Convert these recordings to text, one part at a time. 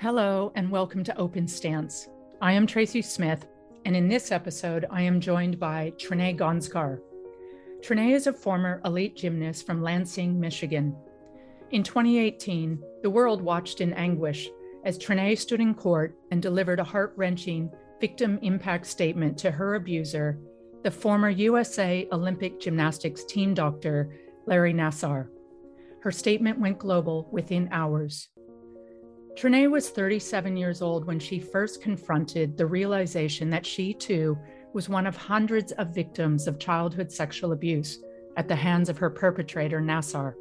Hello, and welcome to Open Stance. I am Tracy Smith, and in this episode, I am joined by Trinea Gonczar. Trinea is a former elite gymnast from Lansing, Michigan. In 2018, the world watched in anguish as Trinea stood in court and delivered a heart wrenching victim impact statement to her abuser, the former USA Olympic gymnastics team doctor, Larry Nassar. Her statement went global within hours. Trinea was 37 years old when she first confronted the realization that she too was one of hundreds of victims of childhood sexual abuse at the hands of her perpetrator, Nassar.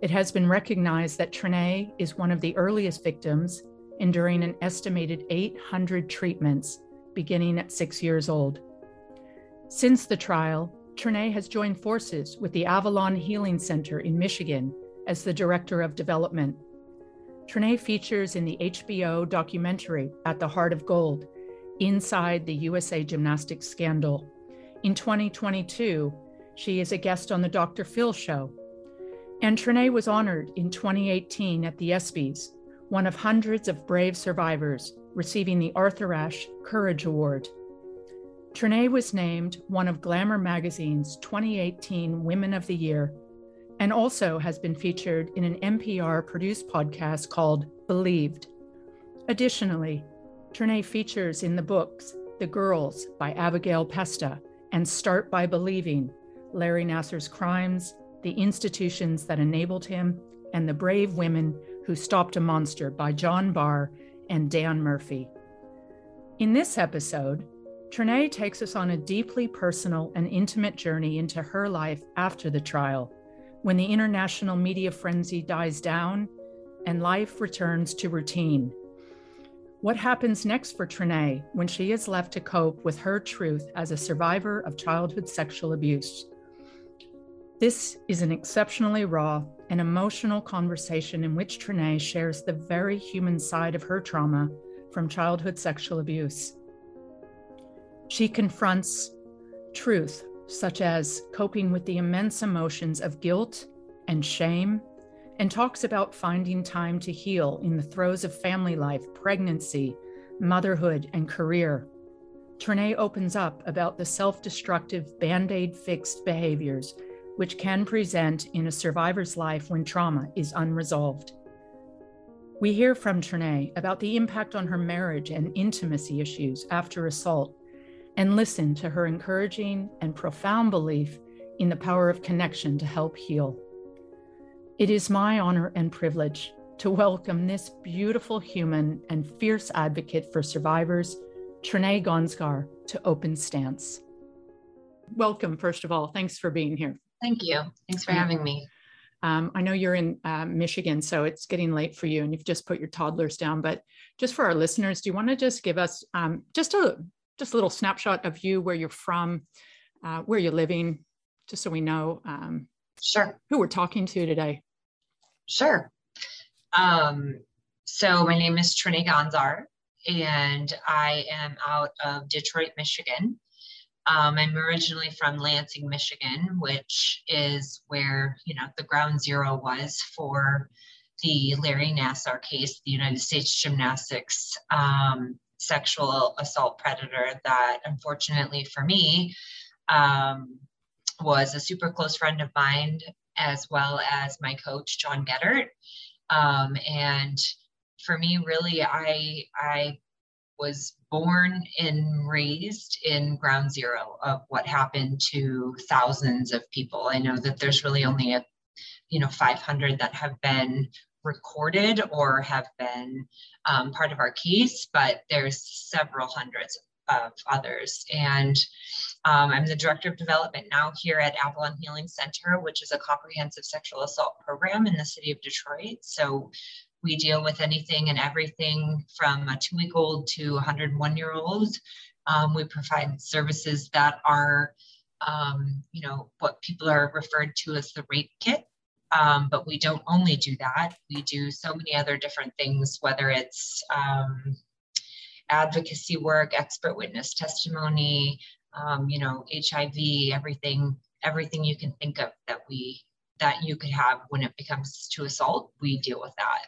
It has been recognized that Trinea is one of the earliest victims, enduring an estimated 800 treatments beginning at six years old. Since the trial, Trinea has joined forces with the Avalon Healing Center in Michigan as the Director of Development Trinea features in the HBO documentary At the Heart of Gold, Inside the USA Gymnastics Scandal. In 2022, she is a guest on the Dr. Phil Show. And Trinea was honored in 2018 at the ESPYs, one of hundreds of brave survivors receiving the Arthur Ashe Courage Award. Trinea was named one of Glamour magazine's 2018 Women of the Year and also has been featured in an NPR produced podcast called Believed. Additionally, Trinea features in the books The Girls by Abigail Pesta and Start by Believing Larry Nassar's Crimes, The Institutions That Enabled Him, and The Brave Women Who Stopped a Monster by John Barr and Dan Murphy. In this episode, Trinea takes us on a deeply personal and intimate journey into her life after the trial when the international media frenzy dies down and life returns to routine. What happens next for Trinea when she is left to cope with her truth as a survivor of childhood sexual abuse? This is an exceptionally raw and emotional conversation in which Trinea shares the very human side of her trauma from childhood sexual abuse. She confronts truth such as coping with the immense emotions of guilt and shame, and talks about finding time to heal in the throes of family life, pregnancy, motherhood, and career. Trinea opens up about the self destructive band aid fixed behaviors which can present in a survivor's life when trauma is unresolved. We hear from Trinea about the impact on her marriage and intimacy issues after assault and listen to her encouraging and profound belief in the power of connection to help heal. It is my honor and privilege to welcome this beautiful human and fierce advocate for survivors, Trinea Gonczar, to Open Stance. Welcome, first of all. Thanks for being here. Thank you. Thanks for having me. Um, I know you're in uh, Michigan, so it's getting late for you, and you've just put your toddlers down. But just for our listeners, do you want to just give us um, just a just a little snapshot of you, where you're from, uh, where you're living, just so we know um, sure who we're talking to today. Sure. Um, so my name is Trinea Gonczar, and I am out of Detroit, Michigan. Um, I'm originally from Lansing, Michigan, which is where you know the ground zero was for the Larry Nassar case, the United States Gymnastics um, sexual assault predator that unfortunately for me um, was a super close friend of mine as well as my coach john geddert um, and for me really i i was born and raised in ground zero of what happened to thousands of people. I know that there's really only a you know 500 that have been recorded or have been um, part of our case, but there's several hundreds of others. And um, I'm the director of development now here at Avalon Healing Center, which is a comprehensive sexual assault program in the city of Detroit. So we deal with anything and everything from a two week old to 101 year old. Um, we provide services that are, um, you know, what people are referred to as the rape kit. Um, but we don't only do that. We do so many other different things, whether it's um, advocacy work, expert witness testimony, um, you know, HIV, everything, everything you can think of that we that you could have when it becomes to assault, we deal with that.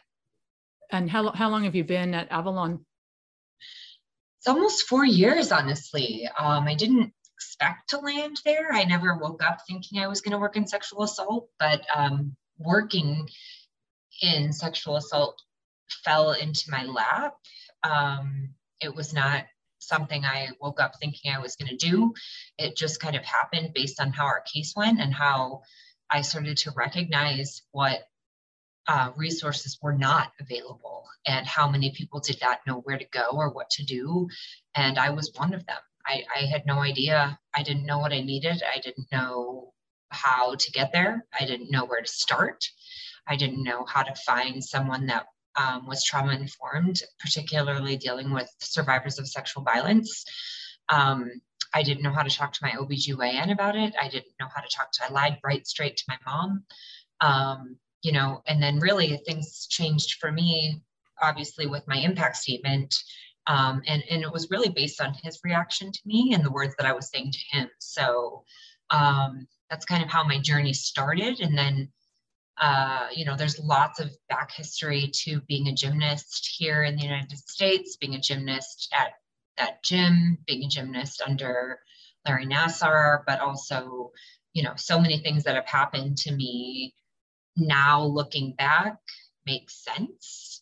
And how, how long have you been at Avalon? It's almost four years, honestly. Um, I didn't expect to land there. I never woke up thinking I was going to work in sexual assault, but um, working in sexual assault fell into my lap. Um, it was not something I woke up thinking I was going to do. It just kind of happened based on how our case went and how I started to recognize what uh, resources were not available and how many people did not know where to go or what to do. And I was one of them. I, I had no idea. I didn't know what I needed. I didn't know how to get there. I didn't know where to start. I didn't know how to find someone that um, was trauma informed, particularly dealing with survivors of sexual violence. Um, I didn't know how to talk to my OBGYN about it. I didn't know how to talk to, I lied right straight to my mom. Um, you know, and then really things changed for me, obviously, with my impact statement. Um, and, and it was really based on his reaction to me and the words that I was saying to him. So um, that's kind of how my journey started. And then uh, you know, there's lots of back history to being a gymnast here in the United States, being a gymnast at that gym, being a gymnast under Larry Nassar, but also, you know, so many things that have happened to me now looking back make sense.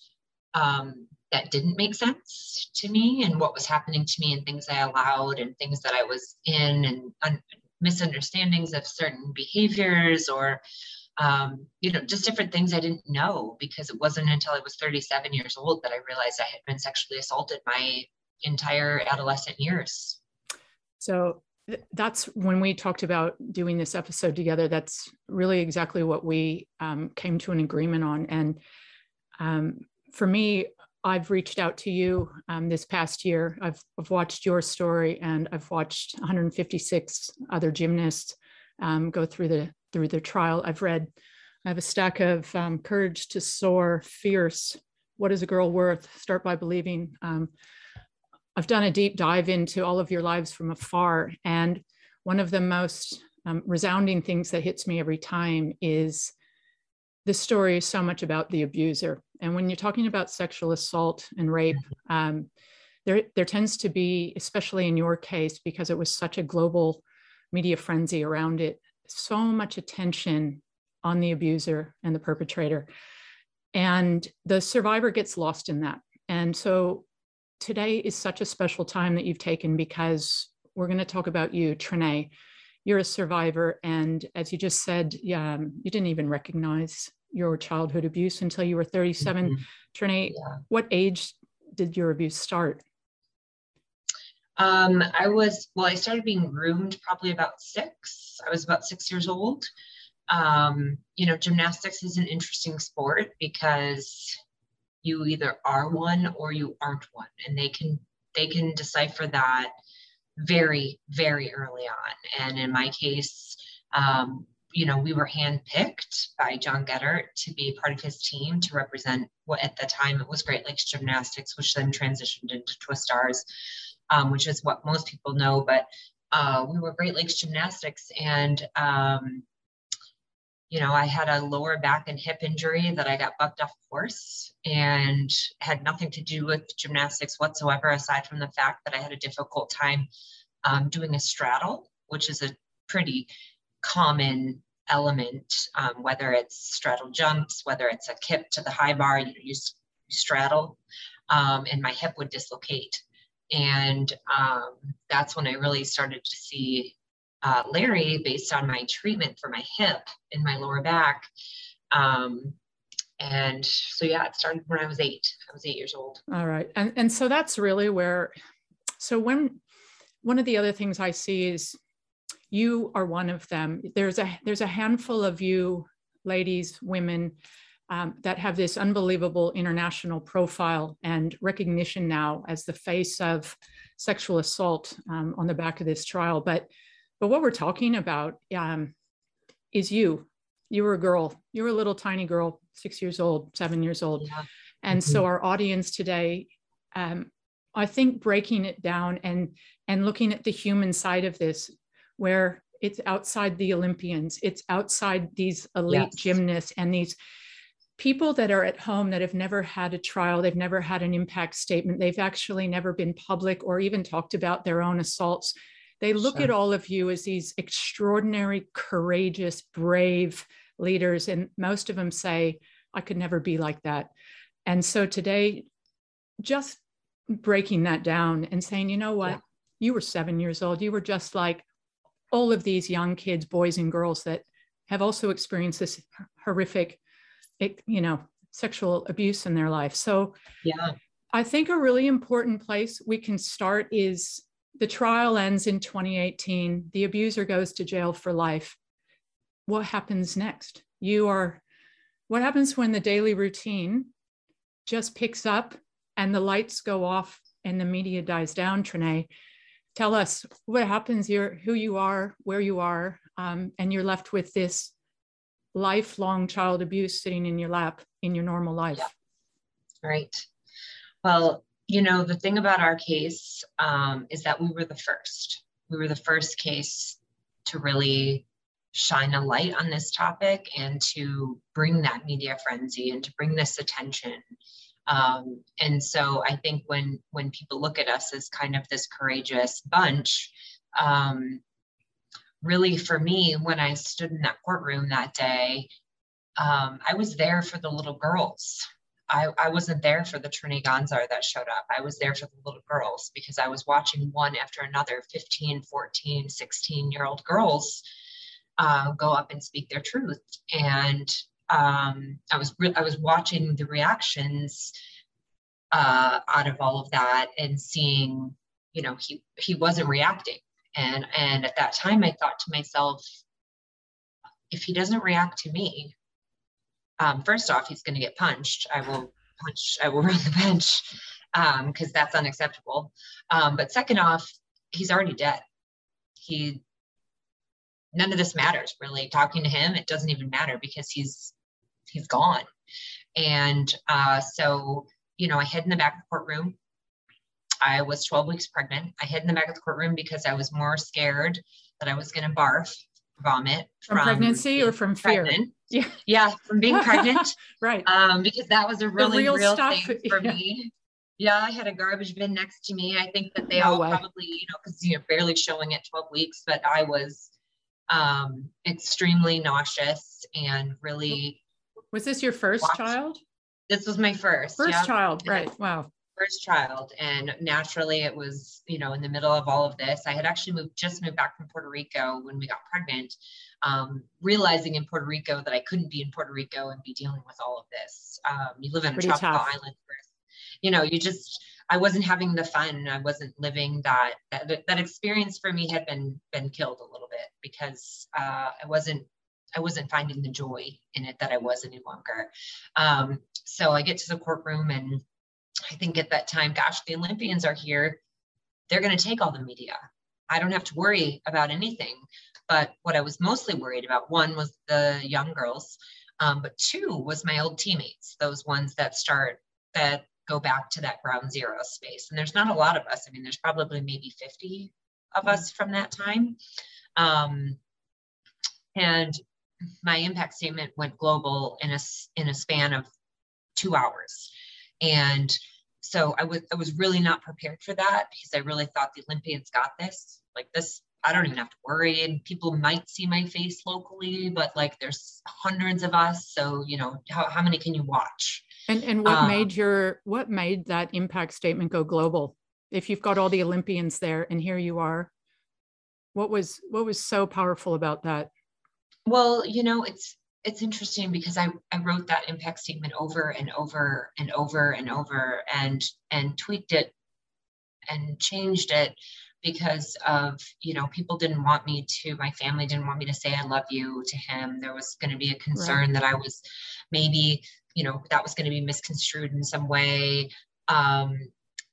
Um, that didn't make sense to me and what was happening to me and things I allowed and things that I was in and un- misunderstandings of certain behaviors or um, you know, just different things I didn't know because it wasn't until I was 37 years old that I realized I had been sexually assaulted my entire adolescent years. So that's when we talked about doing this episode together. That's really exactly what we um, came to an agreement on. And um, for me, I've reached out to you um, this past year. I've, I've, watched your story and I've watched 156 other gymnasts um, go through the through the trial. I've read, I have a stack of um, Courage to Soar, Fierce, What is a Girl Worth, Start by Believing. Um, I've done a deep dive into all of your lives from afar. And one of the most um, resounding things that hits me every time is this story is so much about the abuser. And when you're talking about sexual assault and rape, um, there, there tends to be, especially in your case, because it was such a global media frenzy around it, so much attention on the abuser and the perpetrator. And the survivor gets lost in that. And so today is such a special time that you've taken because we're going to talk about you, Trinea. You're a survivor. And as you just said, yeah, um, you didn't even recognize your childhood abuse until you were 37. Mm-hmm. Trinea, yeah. what age did your abuse start? Um, I was, well, I started being groomed probably about six. I was about six years old. Um, you know, gymnastics is an interesting sport because you either are one or you aren't one, and they can they can decipher that very very early on. And in my case, um, you know, we were handpicked by John Geddert to be part of his team to represent what at the time it was Great Lakes Gymnastics, which then transitioned into Twistars um, which is what most people know. But uh, we were Great Lakes Gymnastics, and um, you know, I had a lower back and hip injury that I got bucked off course and had nothing to do with gymnastics whatsoever, aside from the fact that I had a difficult time um, doing a straddle, which is a pretty common element, um, whether it's straddle jumps, whether it's a kip to the high bar, you, you straddle, um, and my hip would dislocate. And um, that's when I really started to see uh, Larry based on my treatment for my hip and my lower back. Um, and so, yeah, it started when I was eight. I was eight years old. All right. And, and so that's really where, so when one of the other things I see is you are one of them. There's a, there's a handful of you ladies, women um, that have this unbelievable international profile and recognition now as the face of sexual assault um, on the back of this trial. But but what we're talking about um, is you. You were a girl. You were a little tiny girl, six years old, seven years old, yeah. and mm-hmm. so our audience today. Um, I think breaking it down and and looking at the human side of this, where it's outside the Olympians, it's outside these elite yes. gymnasts and these people that are at home that have never had a trial, they've never had an impact statement, they've actually never been public or even talked about their own assaults. They look sure. at all of you as these extraordinary, courageous, brave leaders. And most of them say, I could never be like that. And so today, just breaking that down and saying, you know what? Yeah. You were seven years old. You were just like all of these young kids, boys and girls that have also experienced this horrific, you know, sexual abuse in their life. So, yeah, I think a really important place we can start is the trial ends in 2018. The abuser goes to jail for life. What happens next? You are, what happens when the daily routine just picks up and the lights go off and the media dies down, Trinea? Tell us what happens, you're, who you are, where you are, um, and you're left with this lifelong child abuse sitting in your lap in your normal life. Right. Well, you know, the thing about our case um, is that we were the first. We were the first case to really shine a light on this topic and to bring that media frenzy and to bring this attention. Um, and so I think when when people look at us as kind of this courageous bunch, um, really for me, when I stood in that courtroom that day, um, I was there for the little girls. I, I wasn't there for the Trini Gonczar that showed up. I was there for the little girls because I was watching one after another 15, 14, 16 year old girls uh, go up and speak their truth. And um, I was re- I was watching the reactions uh, out of all of that and seeing, you know, he he wasn't reacting. And and at that time, I thought to myself, if he doesn't react to me, um, first off, he's going to get punched. I will punch. I will run the bench because um, that's unacceptable. Um, but second off, he's already dead. He none of this matters really. Talking to him, it doesn't even matter because he's he's gone. And uh, so you know, I hid in the back of the courtroom. I was 12 weeks pregnant. I hid in the back of the courtroom because I was more scared that I was going to barf, vomit from, from pregnancy or from fear. Pregnant. Yeah, yeah, from being pregnant. right. Um, because that was a really real, real thing for yeah. me. Yeah, I had a garbage bin next to me. I think that they no all way. probably, you know, because you're barely showing at 12 weeks, but I was um, extremely nauseous and really. Was this your first watched. child? This was my first. First yep. child, right? Wow first child and naturally it was you know in the middle of all of this i had actually moved just moved back from puerto rico when we got pregnant um, realizing in puerto rico that i couldn't be in puerto rico and be dealing with all of this um, you live in a tropical tough. island you know you just i wasn't having the fun i wasn't living that that, that experience for me had been been killed a little bit because uh, i wasn't I wasn't finding the joy in it that I was any longer. Um, so I get to the courtroom and I think at that time, gosh, the Olympians are here. They're going to take all the media. I don't have to worry about anything. But what I was mostly worried about one was the young girls, um, but two was my old teammates, those ones that start that go back to that ground zero space. And there's not a lot of us. I mean, there's probably maybe 50 of us from that time. Um, and my impact statement went global in a in a span of two hours. And so I was I was really not prepared for that because I really thought the Olympians got this. Like this, I don't even have to worry. And people might see my face locally, but like there's hundreds of us. So, you know, how, how many can you watch? And and what um, made your what made that impact statement go global? If you've got all the Olympians there and here you are, what was what was so powerful about that? Well, you know, it's it's interesting because I, I wrote that impact statement over and over and over and over and and tweaked it and changed it because of you know people didn't want me to my family didn't want me to say i love you to him there was going to be a concern right. that i was maybe you know that was going to be misconstrued in some way um,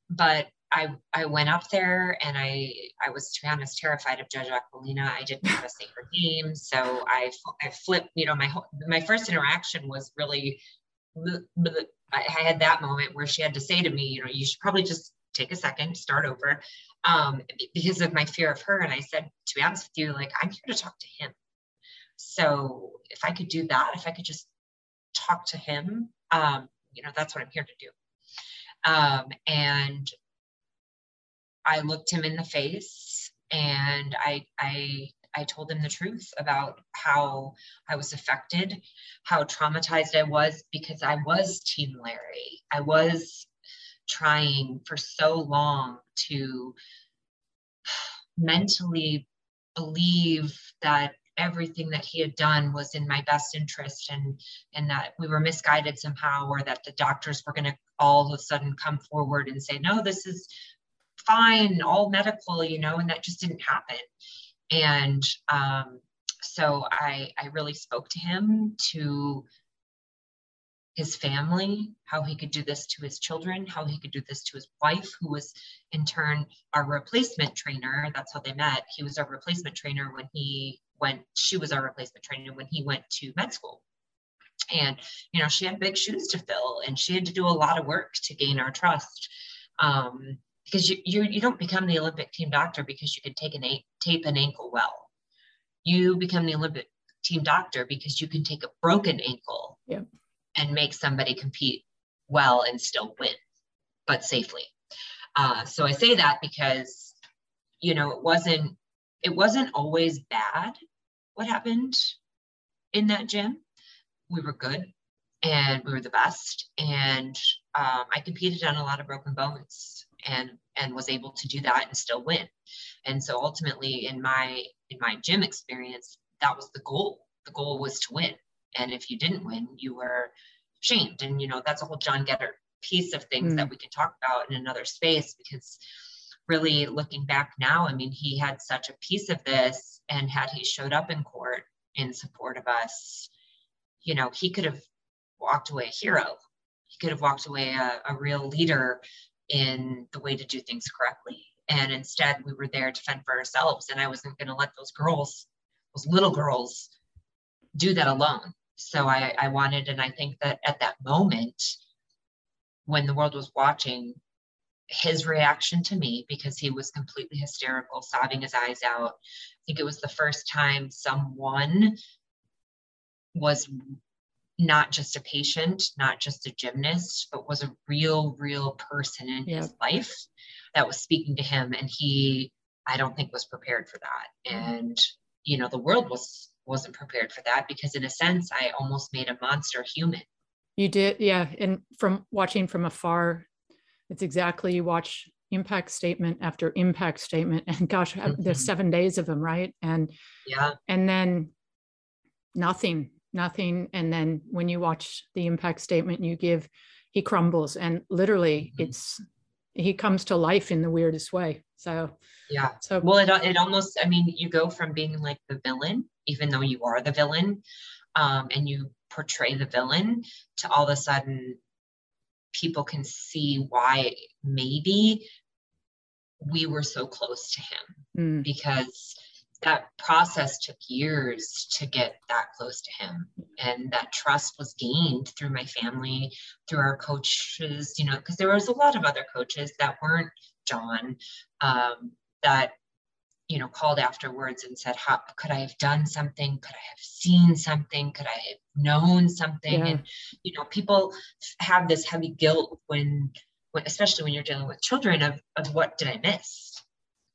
but I I went up there and I I was to be honest terrified of Judge Aquilina. I didn't have a say her name, so I I flipped. You know, my my first interaction was really. I had that moment where she had to say to me, you know, you should probably just take a second, start over, um, because of my fear of her. And I said, to be honest with you, like I'm here to talk to him. So if I could do that, if I could just talk to him. Um, you know, that's what I'm here to do. Um, and I looked him in the face and I, I, I told him the truth about how I was affected, how traumatized I was because I was Team Larry. I was trying for so long to mentally believe that everything that he had done was in my best interest and and that we were misguided somehow or that the doctors were going to all of a sudden come forward and say no this is fine all medical you know and that just didn't happen and um, so i i really spoke to him to his family, how he could do this to his children, how he could do this to his wife, who was in turn our replacement trainer. That's how they met. He was our replacement trainer when he went, she was our replacement trainer when he went to med school. And, you know, she had big shoes to fill and she had to do a lot of work to gain our trust. Um, because you, you, you don't become the Olympic team doctor because you can take an tape an ankle well. You become the Olympic team doctor because you can take a broken ankle yep and make somebody compete well and still win, but safely. Uh, so I say that because, you know, it wasn't it wasn't always bad what happened in that gym. We were good and we were the best. And um, I competed on a lot of broken bones and and was able to do that and still win. And so ultimately in my in my gym experience, that was the goal. The goal was to win and if you didn't win you were shamed and you know that's a whole john geddert piece of things mm. that we can talk about in another space because really looking back now i mean he had such a piece of this and had he showed up in court in support of us you know he could have walked away a hero he could have walked away a, a real leader in the way to do things correctly and instead we were there to fend for ourselves and i wasn't going to let those girls those little girls do that alone. So I, I wanted, and I think that at that moment, when the world was watching, his reaction to me, because he was completely hysterical, sobbing his eyes out. I think it was the first time someone was not just a patient, not just a gymnast, but was a real, real person in his life that was speaking to him. And he, I don't think, was prepared for that. Mm-hmm. And, you know, the world was wasn't prepared for that because in a sense i almost made a monster human you did yeah and from watching from afar it's exactly you watch impact statement after impact statement and gosh mm-hmm. there's seven days of them right and yeah and then nothing nothing. And then when you watch the impact statement you give he crumbles. And literally mm-hmm. it's he comes to life in the weirdest way. So yeah. so well it, it almost i mean you go from being like the villain even though you are the villain um, and you portray the villain to all of a sudden people can see why maybe we were so close to him. Mm. because that process took years to get that close to him. And that trust was gained through my family through our coaches you know because there was a lot of other coaches that weren't john um, that you know called afterwards and said how could i have done something? Could i have seen something? Could i have known something? Yeah. and you know people have this heavy guilt when, when especially when you're dealing with children of, of what did i miss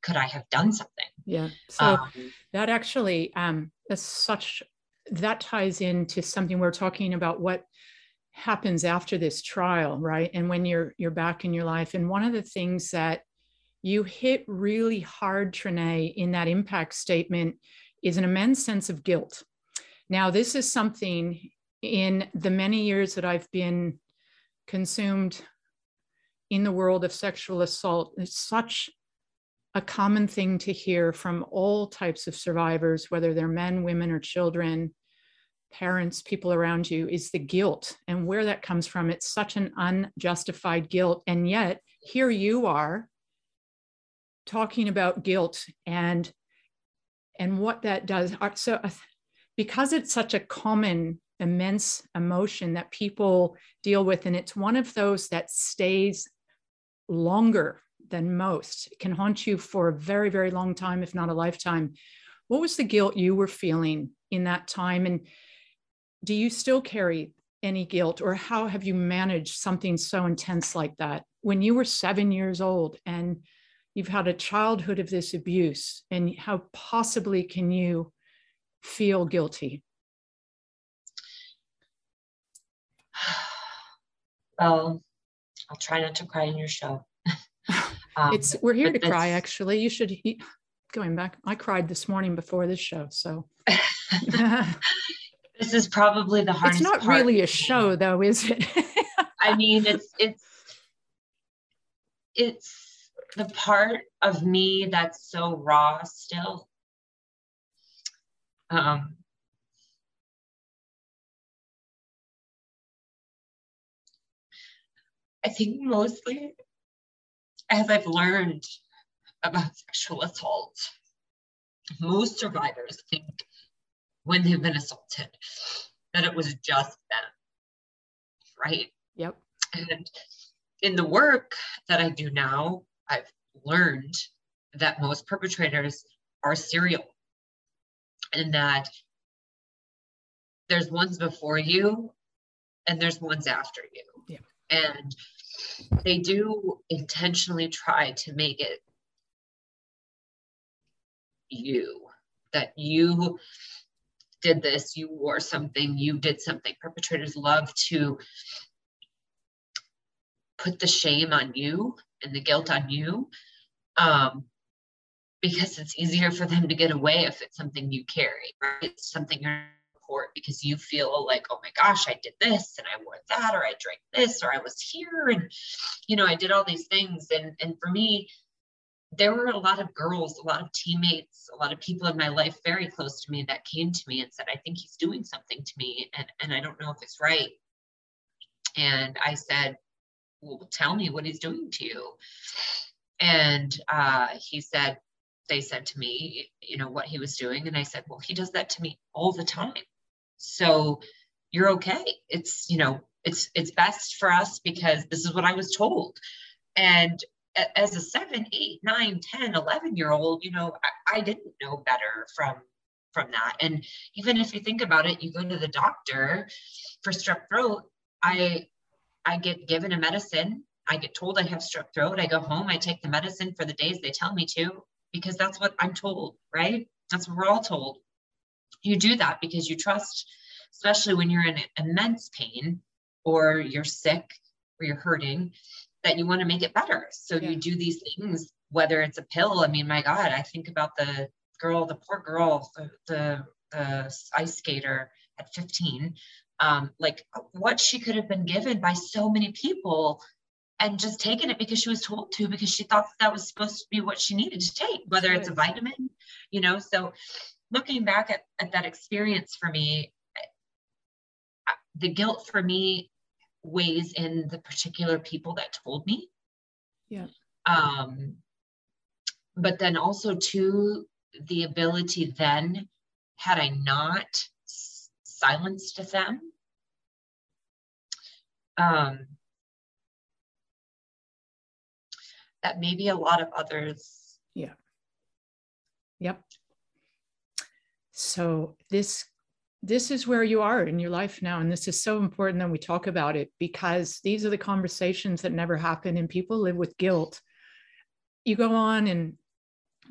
could i have done something? Yeah. So um, that actually um is such that ties into something we're talking about what happens after this trial right? And when you're you're back in your life. And one of the things that you hit really hard, Trinea, in that impact statement is an immense sense of guilt. Now, this is something in the many years that I've been consumed in the world of sexual assault, it's such a common thing to hear from all types of survivors, whether they're men, women, or children, parents, people around you, is the guilt and where that comes from. It's such an unjustified guilt. And yet, here you are talking about guilt and and what that does so uh, because it's such a common immense emotion that people deal with and it's one of those that stays longer than most. It can haunt you for a very very long time if not a lifetime. What was the guilt you were feeling in that time? And do you still carry any guilt or how have you managed something so intense like that? When you were seven years old and you've had a childhood of this abuse and how possibly can you feel guilty? Well i'll try not to cry in your show um, it's we're here to cry actually. You should going back i cried this morning before this show so. This is probably the hardest it's not really a show though is it? I mean it's it's it's the part of me that's so raw still. Um I think mostly as I've learned about sexual assault, most survivors think when they've been assaulted that it was just them. Right? Yep. And in the work that I do now, I've learned that most perpetrators are serial and that there's ones before you and there's ones after you. Yeah. And they do intentionally try to make it you that you did this, you wore something, you did something. Perpetrators love to put the shame on you and the guilt on you um, because it's easier for them to get away if it's something you carry, right? It's something you're because you feel like, oh my gosh, I did this and I wore that, or I drank this, or I was here, and you know, I did all these things. And and for me, there were a lot of girls, a lot of teammates, a lot of people in my life very close to me that came to me and said, I think he's doing something to me and, and I don't know if it's right. And I said, Well, tell me what he's doing to you. And uh, he said, They said to me, you know, what he was doing. And I said, Well, he does that to me all the time. So you're okay. It's, you know, it's it's best for us because this is what I was told. And as a seven, eight, nine, 10, 11 year old, you know, I, I didn't know better from from that. And even if you think about it, you go to the doctor for strep throat, I I get given a medicine. I get told I have strep throat. I go home, I take the medicine for the days they tell me to, because that's what I'm told, right? That's what we're all told. You do that because you trust, especially when you're in immense pain or you're sick or you're hurting, that you want to make it better. So yeah. you do these things, whether it's a pill. I mean, my God, I think about the girl, the poor girl, the, the, the ice skater at 15, um, like what she could have been given by so many people and just taken it because she was told to because she thought that, that was supposed to be what she needed to take whether it's a vitamin you know so looking back at, at that experience for me the guilt for me weighs in the particular people that told me. Yeah. Um, but then also to the ability then, had I not silenced them, um, that maybe a lot of others. Yeah. Yep. So this this is where you are in your life now. And this is so important that we talk about it because these are the conversations that never happen and people live with guilt. You go on and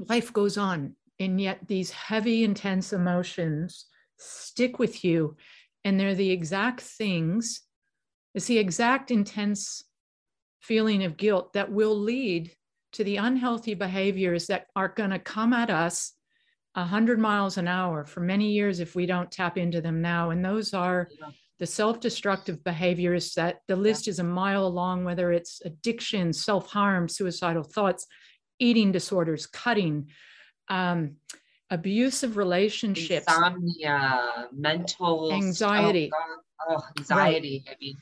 life goes on. And yet these heavy, intense emotions stick with you. And they're the exact things, it's the exact intense feeling of guilt that will lead to the unhealthy behaviors that are going to come at us 100 miles an hour for many years if we don't tap into them now. And those are the self destructive behaviors that the list is a mile long, whether it's addiction, self harm, suicidal thoughts, eating disorders, cutting, um, abusive relationships, insomnia, mental anxiety. Oh, oh anxiety. Right. I mean,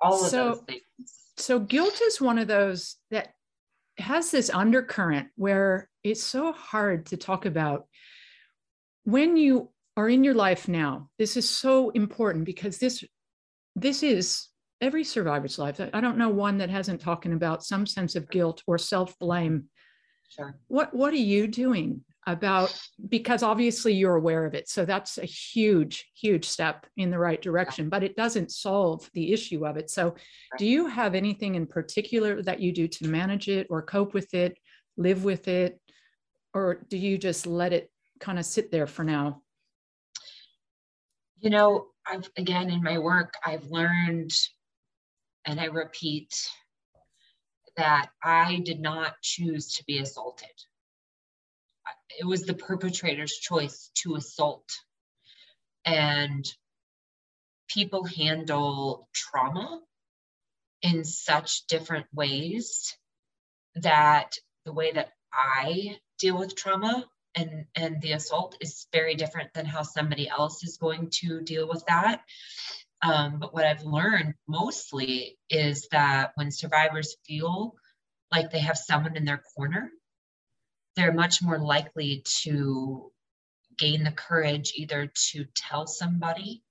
all of so, those things. So, guilt is one of those that has this undercurrent where it's so hard to talk about when you are in your life now. This is so important because this this is every survivor's life. I don't know one that hasn't talking about some sense of guilt or self-blame. Sure. What what are you doing about because obviously you're aware of it. So that's a huge, huge step in the right direction, but it doesn't solve the issue of it. So, do you have anything in particular that you do to manage it or cope with it, live with it, or do you just let it kind of sit there for now? You know, I've again in my work, I've learned and I repeat that I did not choose to be assaulted it was the perpetrator's choice to assault. And people handle trauma in such different ways that the way that I deal with trauma and and the assault is very different than how somebody else is going to deal with that. Um, but what I've learned mostly is that when survivors feel like they have someone in their corner they're much more likely to gain the courage either to tell somebody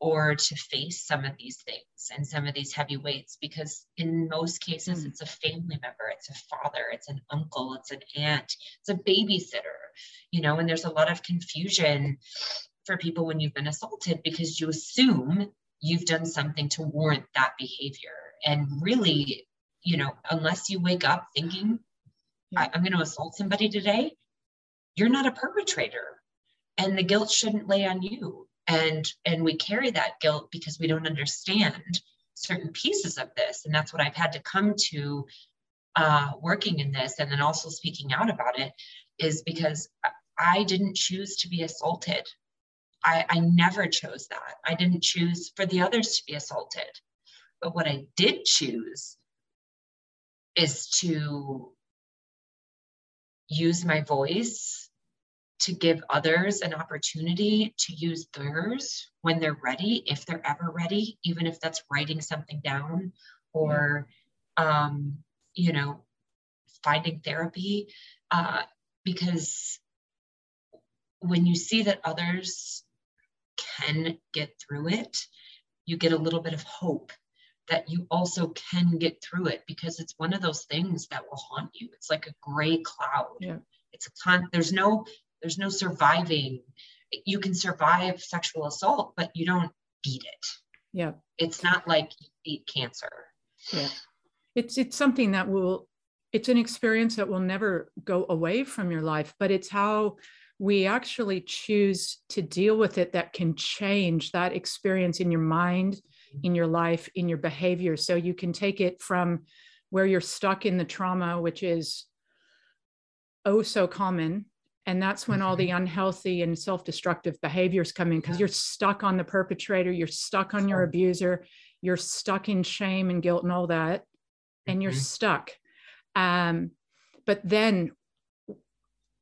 or to face some of these things and some of these heavy weights because in most cases mm. it's a family member it's a father it's an uncle it's an aunt it's a babysitter you know and there's a lot of confusion for people when you've been assaulted because you assume you've done something to warrant that behavior and really you know unless you wake up thinking I'm going to assault somebody today, you're not a perpetrator. And the guilt shouldn't lay on you. And and we carry that guilt because we don't understand certain pieces of this. And that's what I've had to come to uh, working in this and then also speaking out about it is because I didn't choose to be assaulted. I, I never chose that. I didn't choose for the others to be assaulted. But what I did choose is to use my voice to give others an opportunity to use theirs when they're ready, if they're ever ready, even if that's writing something down or, um, you know, finding therapy. Uh, because when you see that others can get through it, you get a little bit of hope that you also can get through it because it's one of those things that will haunt you. It's like a gray cloud. Yeah. It's a con there's no there's no surviving. You can survive sexual assault, but you don't beat it. Yeah. It's not like you beat cancer. Yeah. It's it's something that will it's an experience that will never go away from your life, but it's how we actually choose to deal with it that can change that experience in your mind in your life, in your behavior. So you can take it from where you're stuck in the trauma, which is oh so common. And that's when all the mm-hmm. unhealthy and self destructive behaviors come in because you're stuck on the perpetrator, you're stuck on your abuser, you're stuck in shame and guilt and all that, and you're mm-hmm. stuck. Um, but then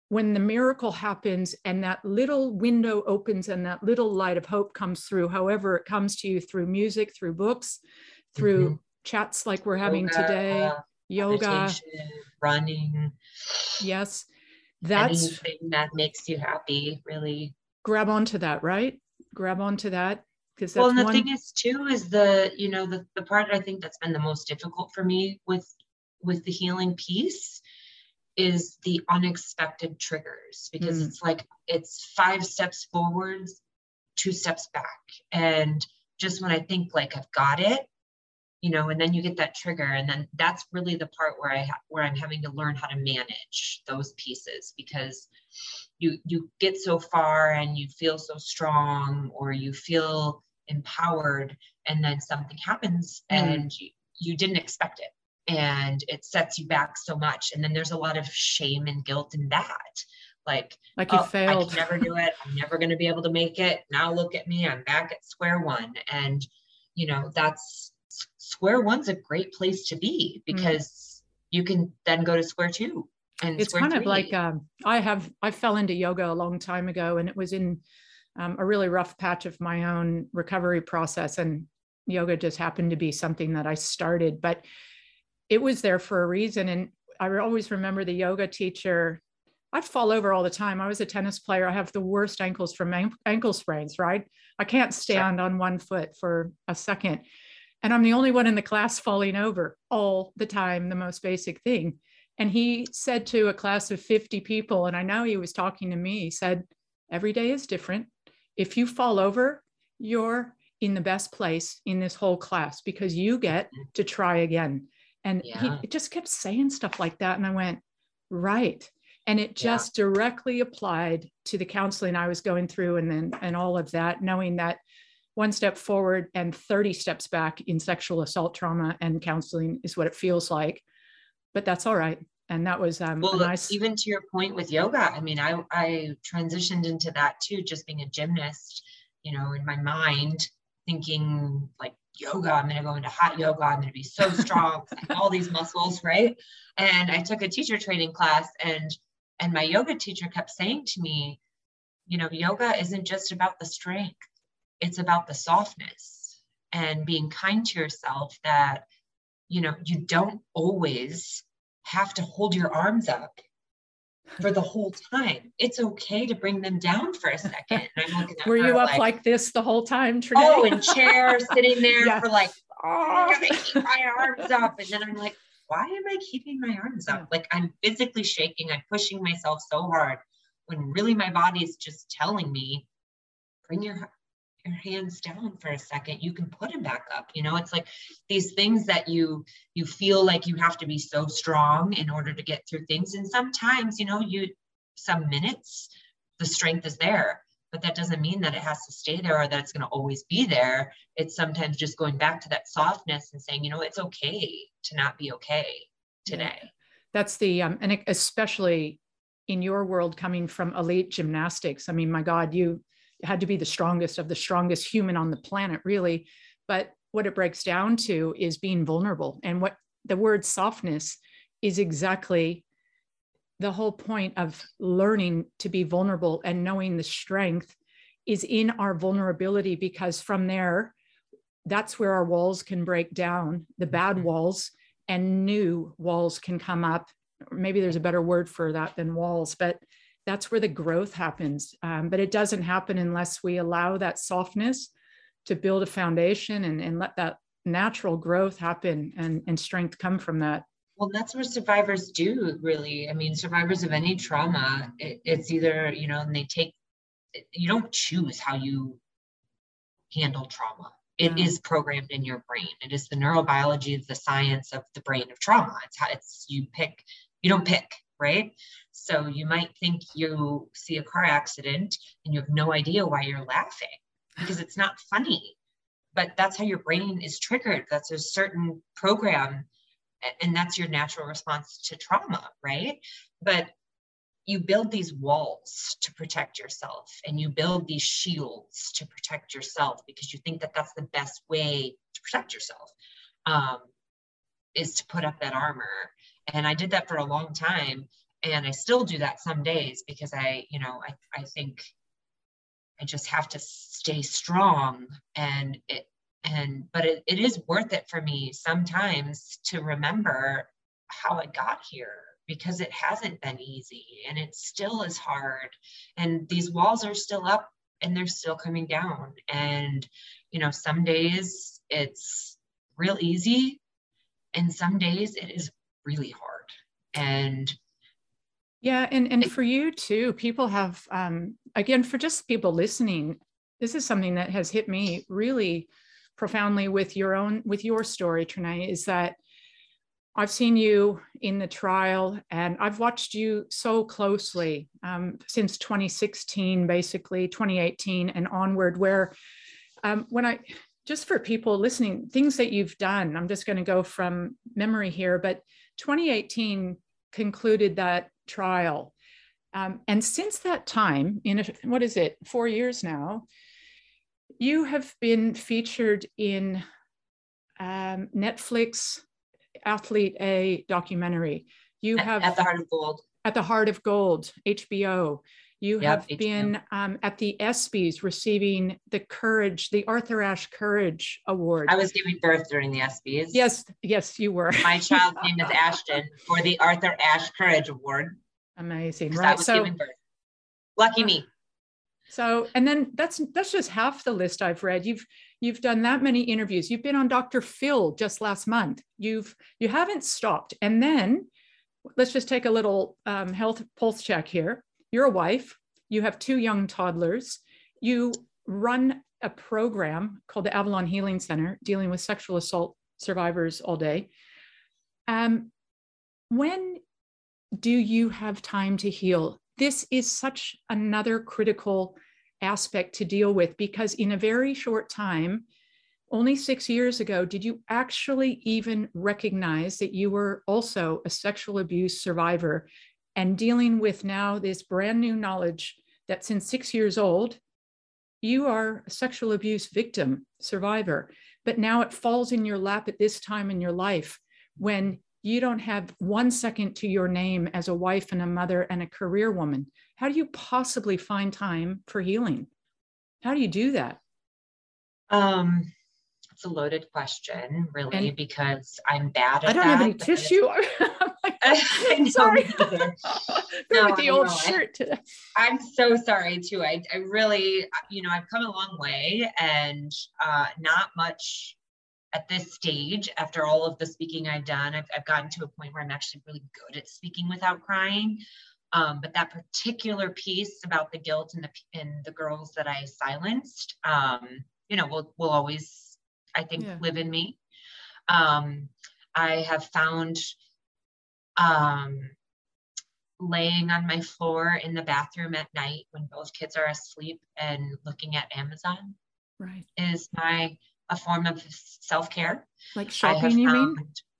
when the miracle happens and that little window opens and that little light of hope comes through, however it comes to you through music, through books, through mm-hmm. chats like we're having yoga, today, yoga, running. Yes. That's anything that makes you happy, really. Grab onto that, right? Grab onto that. Because well, and the one... thing is too is the you know the the part I think that's been the most difficult for me with with the healing piece is the unexpected triggers because mm. it's like it's five steps forwards, two steps back. And just when I think like I've got it, you know, and then you get that trigger, and then that's really the part where I ha- where I'm having to learn how to manage those pieces because you you get so far and you feel so strong or you feel empowered, and then something happens mm. and you, you didn't expect it and it sets you back so much and then there's a lot of shame and guilt in that. Like like you oh, failed. i can never do it. I'm never going to be able to make it. Now look at me. I'm back at square one. And you know that's square one's a great place to be mm. because mm. you can then go to square two and it's kind three. of like um, i have i fell into yoga a long time ago and it was in um, a really rough patch of my own recovery process and yoga just happened to be something that i started but it was there for a reason. And I always remember the yoga teacher. I'd fall over all the time. I was a tennis player. I have the worst ankles from ankle sprains, right? I can't stand on one foot for a second. And I'm the only one in the class falling over all the time, the most basic thing. And he said to a class of 50 people, and I know he was talking to me, he said, Every day is different. If you fall over, you're in the best place in this whole class because you get mm-hmm. to try again. And yeah. he just kept saying stuff like that. And I went, Right. And it just yeah. directly applied to the counseling I was going through and then and all of that, knowing that one step forward and 30 steps back in sexual assault trauma and counseling is what it feels like. But that's all right. And that was um, well nice even to your point with yoga i mean i i transitioned into that too just being a gymnast you know in my mind thinking like yoga i'm going to go into hot yoga i'm going to be so strong all these muscles right? And i took a teacher training class and and my yoga teacher kept saying to me you know yoga isn't just about the strength it's about the softness and being kind to yourself that you know you don't always have to hold your arms up for the whole time. It's okay to bring them down for a second. Were you up like, like, this the whole time? Oh, in chairs, sitting there yeah. for like, oh, I gotta keep my arms up. And then I'm like, why am I keeping my arms up? Like I'm physically shaking, I'm pushing myself so hard when really my body is just telling me, bring your your hands down for a second you can put them back up you know? It's like these things that you you feel like you have to be so strong in order to get through things and sometimes you know you some minutes the strength is there but that doesn't mean that it has to stay there or that it's going to always be there. It's sometimes just going back to that softness and saying you know it's okay to not be okay today. That's the um, and especially in your world coming from elite gymnastics i mean my god you had to be the strongest of the strongest human on the planet, really. But what it breaks down to is being vulnerable. And what the word softness is exactly the whole point of learning to be vulnerable and knowing the strength is in our vulnerability because from there, that's where our walls can break down, the bad mm-hmm. walls, and new walls can come up. Maybe there's a better word for that than walls, but that's where the growth happens. Um, but it doesn't happen unless we allow that softness to build a foundation and, and let that natural growth happen and, and strength come from that. Well, that's what survivors do, really. I mean, survivors of any trauma, it, it's either, you know, and they take, you don't choose how you handle trauma. It yeah. is programmed in your brain. It is the neurobiology, of the science of the brain of trauma. It's how it's, you pick, you don't pick right? So you might think you see a car accident and you have no idea why you're laughing because it's not funny. But that's how your brain is triggered. That's a certain program, and that's your natural response to trauma, right? But you build these walls to protect yourself and you build these shields to protect yourself because you think that that's the best way to protect yourself um, is to put up that armor and i did that for a long time and i still do that some days because i you know i, I think i just have to stay strong and it and but it, it is worth it for me sometimes to remember how i got here because it hasn't been easy and it still is hard and these walls are still up and they're still coming down and you know some days it's real easy and some days it is really hard. And yeah, and and for you too, people have um, again for just people listening, this is something that has hit me really profoundly with your own with your story, Trinea, is that I've seen you in the trial and I've watched you so closely um, since 2016, basically 2018 and onward, where um, when I just for people listening, things that you've done, I'm just going to go from memory here, but 2018 concluded that trial. Um, and since that time, in a, what is it, four years now, you have been featured in um, Netflix Athlete A documentary. You have at the Heart of Gold. At the Heart of Gold, HBO. You yep, have been um, at the ESPYS receiving the Courage, the Arthur Ashe Courage Award. I was giving birth during the ESPYS. Yes, yes, you were. My child's name is Ashton for the Arthur Ashe Courage Award. Amazing, right? I was so, giving birth. Lucky me. So, and then that's that's just half the list I've read. You've you've done that many interviews. You've been on Dr. Phil just last month. You've you haven't stopped, and then let's just take a little um, health pulse check here. You're a wife, you have two young toddlers, you run a program called the Avalon Healing Center dealing with sexual assault survivors all day. Um, when do you have time to heal? This is such another critical aspect to deal with because in a very short time, only six years ago, did you actually even recognize that you were also a sexual abuse survivor and dealing with now this brand new knowledge that since six years old, you are a sexual abuse victim, survivor, but now it falls in your lap at this time in your life when you don't have one second to your name as a wife and a mother and a career woman. How do you possibly find time for healing? How do you do that? Um, it's a loaded question, really, and because I'm bad at that. I don't that, have any tissue. I know, sorry. no, with the old shirt today. I'm so sorry too. I, I really, you know, I've come a long way and uh, not much at this stage after all of the speaking I've done. I've, I've gotten to a point where I'm actually really good at speaking without crying. Um, but that particular piece about the guilt and the and the girls that I silenced, um, you know, will will always, I think, yeah. live in me. Um, I have found um, laying on my floor in the bathroom at night when both kids are asleep and looking at Amazon right. is my a form of self-care. Like shopping you mean?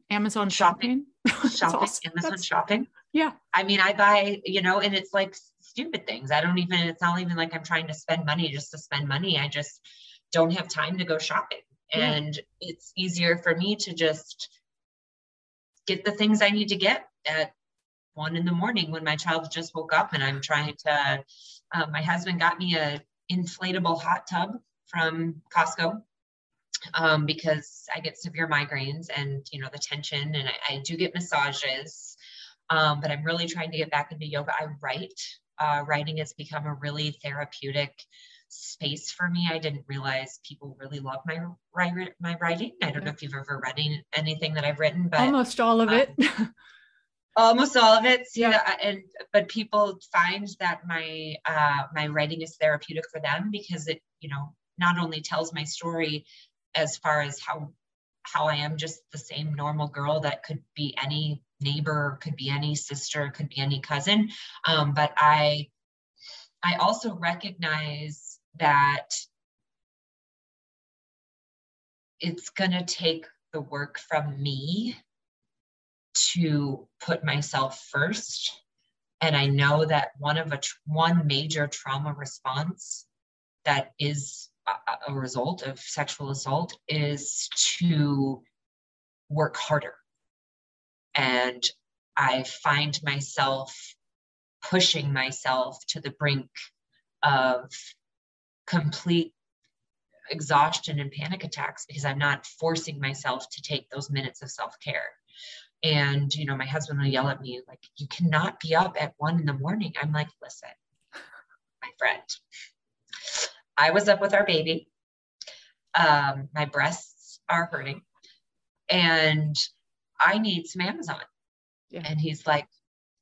amazon shopping shopping, shopping awesome. amazon That's, shopping. Yeah. I mean i buy you know and it's like stupid things. I don't even it's not even like i'm trying to spend money just to spend money. I just don't have time to go shopping. Yeah. and it's easier for me to just get the things I need to get at one in the morning when my child just woke up and I'm trying to. Uh, my husband got me a inflatable hot tub from Costco um, because I get severe migraines and you know the tension, and I, I do get massages. Um, but I'm really trying to get back into yoga. I write. Uh, writing has become a really therapeutic space for me. I didn't realize people really love my my writing. I don't know if you've ever read anything that I've written, but almost all of it. Um, almost all of it. Yeah. and but people find that my uh, my writing is therapeutic for them because it you know not only tells my story as far as how how I am just the same normal girl that could be any neighbor, could be any sister, could be any cousin, um, but I I also recognize that it's going to take the work from me to put myself first. And i know that one of a one major trauma response that is a, a result of sexual assault is to work harder. And i find myself pushing myself to the brink of complete exhaustion and panic attacks because I'm not forcing myself to take those minutes of self care. And, you know, my husband will yell at me, like, you cannot be up at one in the morning. I'm like, listen, my friend, I was up with our baby. Um, my breasts are hurting and I need some Amazon. Yeah. And he's like,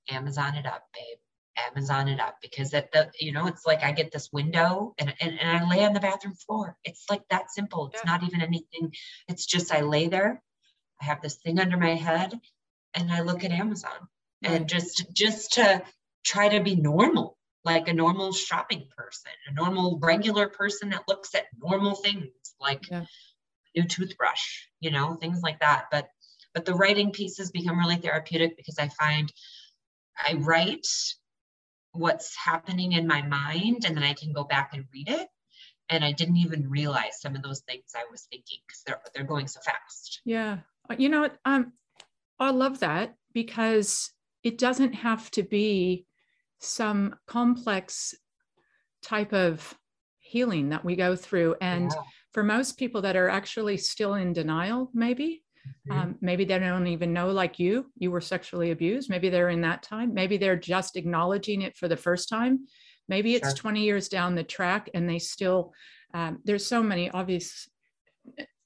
Amazon it up, babe. Amazon it up because at the you know it's like I get this window and, and, and I lay on the bathroom floor. It's like that simple. It's yeah. not even anything. It's just I lay there, I have this thing under my head, and I look at Amazon and just just to try to be normal, like a normal shopping person, a normal regular person that looks at normal things like yeah. new toothbrush, you know, things like that. But but the writing pieces become really therapeutic because I find I write what's happening in my mind and then I can go back and read it. And I didn't even realize some of those things I was thinking because they're they're going so fast. Yeah. You know, um, I love that because it doesn't have to be some complex type of healing that we go through. And yeah. for most people that are actually still in denial, maybe. Um, maybe they don't even know, like you, you were sexually abused. Maybe they're in that time. Maybe they're just acknowledging it for the first time. Maybe it's sure. 20 years down the track and they still, um, there's so many obvious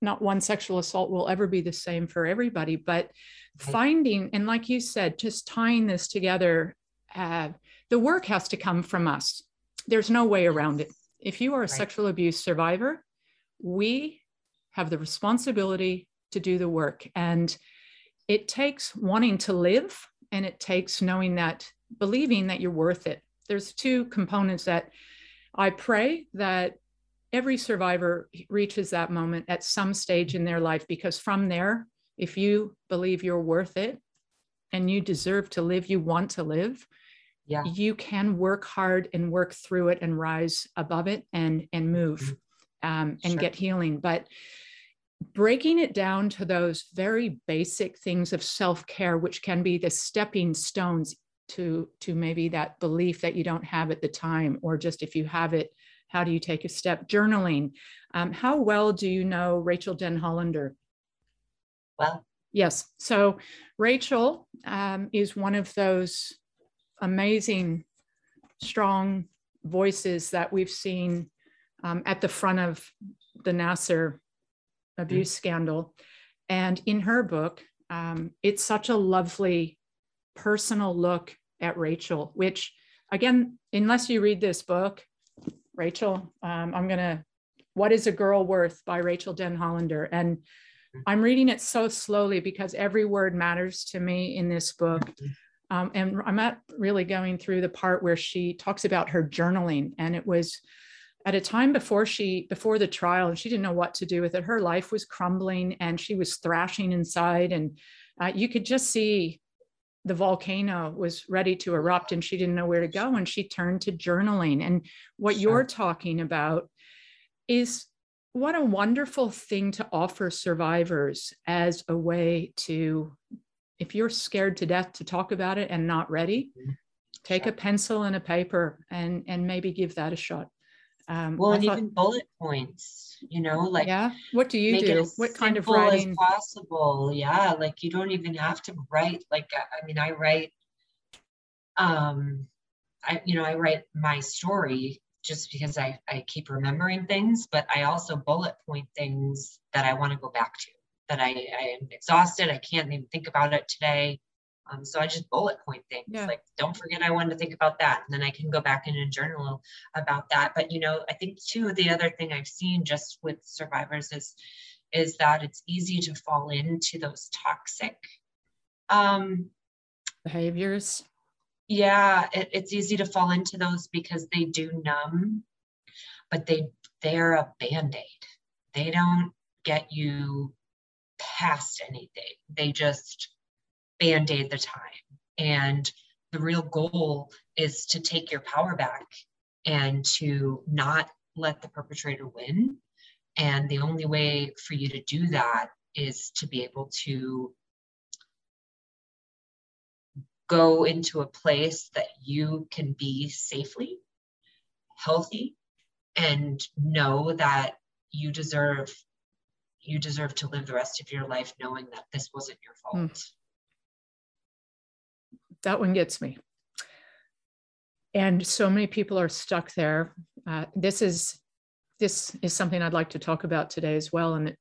not one sexual assault will ever be the same for everybody, but finding, and like you said, just tying this together, uh, the work has to come from us. There's no way around it. If you are a right. sexual abuse survivor, we have the responsibility to do the work. And it takes wanting to live and it takes knowing that, believing that you're worth it. There's two components that I pray that every survivor reaches that moment at some stage in their life because from there, if you believe you're worth it and you deserve to live, you want to live, yeah. you can work hard and work through it and rise above it and and move mm-hmm. um, and sure. get healing. But breaking it down to those very basic things of self-care, which can be the stepping stones to to maybe that belief that you don't have at the time, or just if you have it, how do you take a step? Journaling. Um, how well do you know Rachel Denhollander? Well, yes. So Rachel um, is one of those amazing, strong voices that we've seen um, at the front of the Nassar abuse mm-hmm. scandal. And in her book, um, it's such a lovely personal look at Rachel, which, again, unless you read this book, Rachel. Um, I'm going to, What is a Girl Worth by Rachel Denhollander. And I'm reading it so slowly because every word matters to me in this book. Um, and I'm not really going through the part where she talks about her journaling. And it was at a time before she, before the trial, and she didn't know what to do with it. Her life was crumbling and she was thrashing inside. And uh, you could just see the volcano was ready to erupt and she didn't know where to go and she turned to journaling and what sure. you're talking about is what a wonderful thing to offer survivors as a way to if you're scared to death to talk about it and not ready mm-hmm. take a pencil and a paper and and maybe give that a shot um, well, and thought, even bullet points, you know, like yeah. What do you do? What kind of writing? As possible, yeah. Like you don't even have to write. Like I mean, I write. Um, I you know I write my story just because I I keep remembering things, but I also bullet point things that I want to go back to. That I I am exhausted. I can't even think about it today. Um, so I just bullet point things yeah. like, don't forget I wanted to think about that. And then I can go back in and journal about that. But, you know, I think too, the other thing I've seen just with survivors is, is that it's easy to fall into those toxic um, behaviors. Yeah, it, it's easy to fall into those because they do numb, but they they're a band-aid. They don't get you past anything. They just band aid the time. And the real goal is to take your power back and to not let the perpetrator win. And the only way for you to do that is to be able to go into a place that you can be safely, healthy, and know that you deserve you deserve to live the rest of your life knowing that this wasn't your fault. Mm that one gets me. And so many people are stuck there. Uh, this is this is something I'd like to talk about today as well, and it,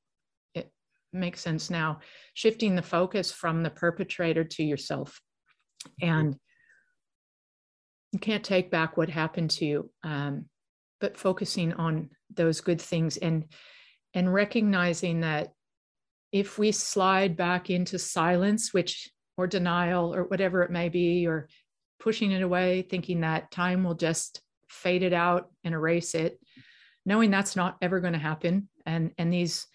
it makes sense now. Shifting the focus from the perpetrator to yourself, and you can't take back what happened to you, um, but focusing on those good things and and recognizing that if we slide back into silence, which or denial or whatever it may be, or pushing it away, thinking that time will just fade it out and erase it, knowing that's not ever going to happen. And, and these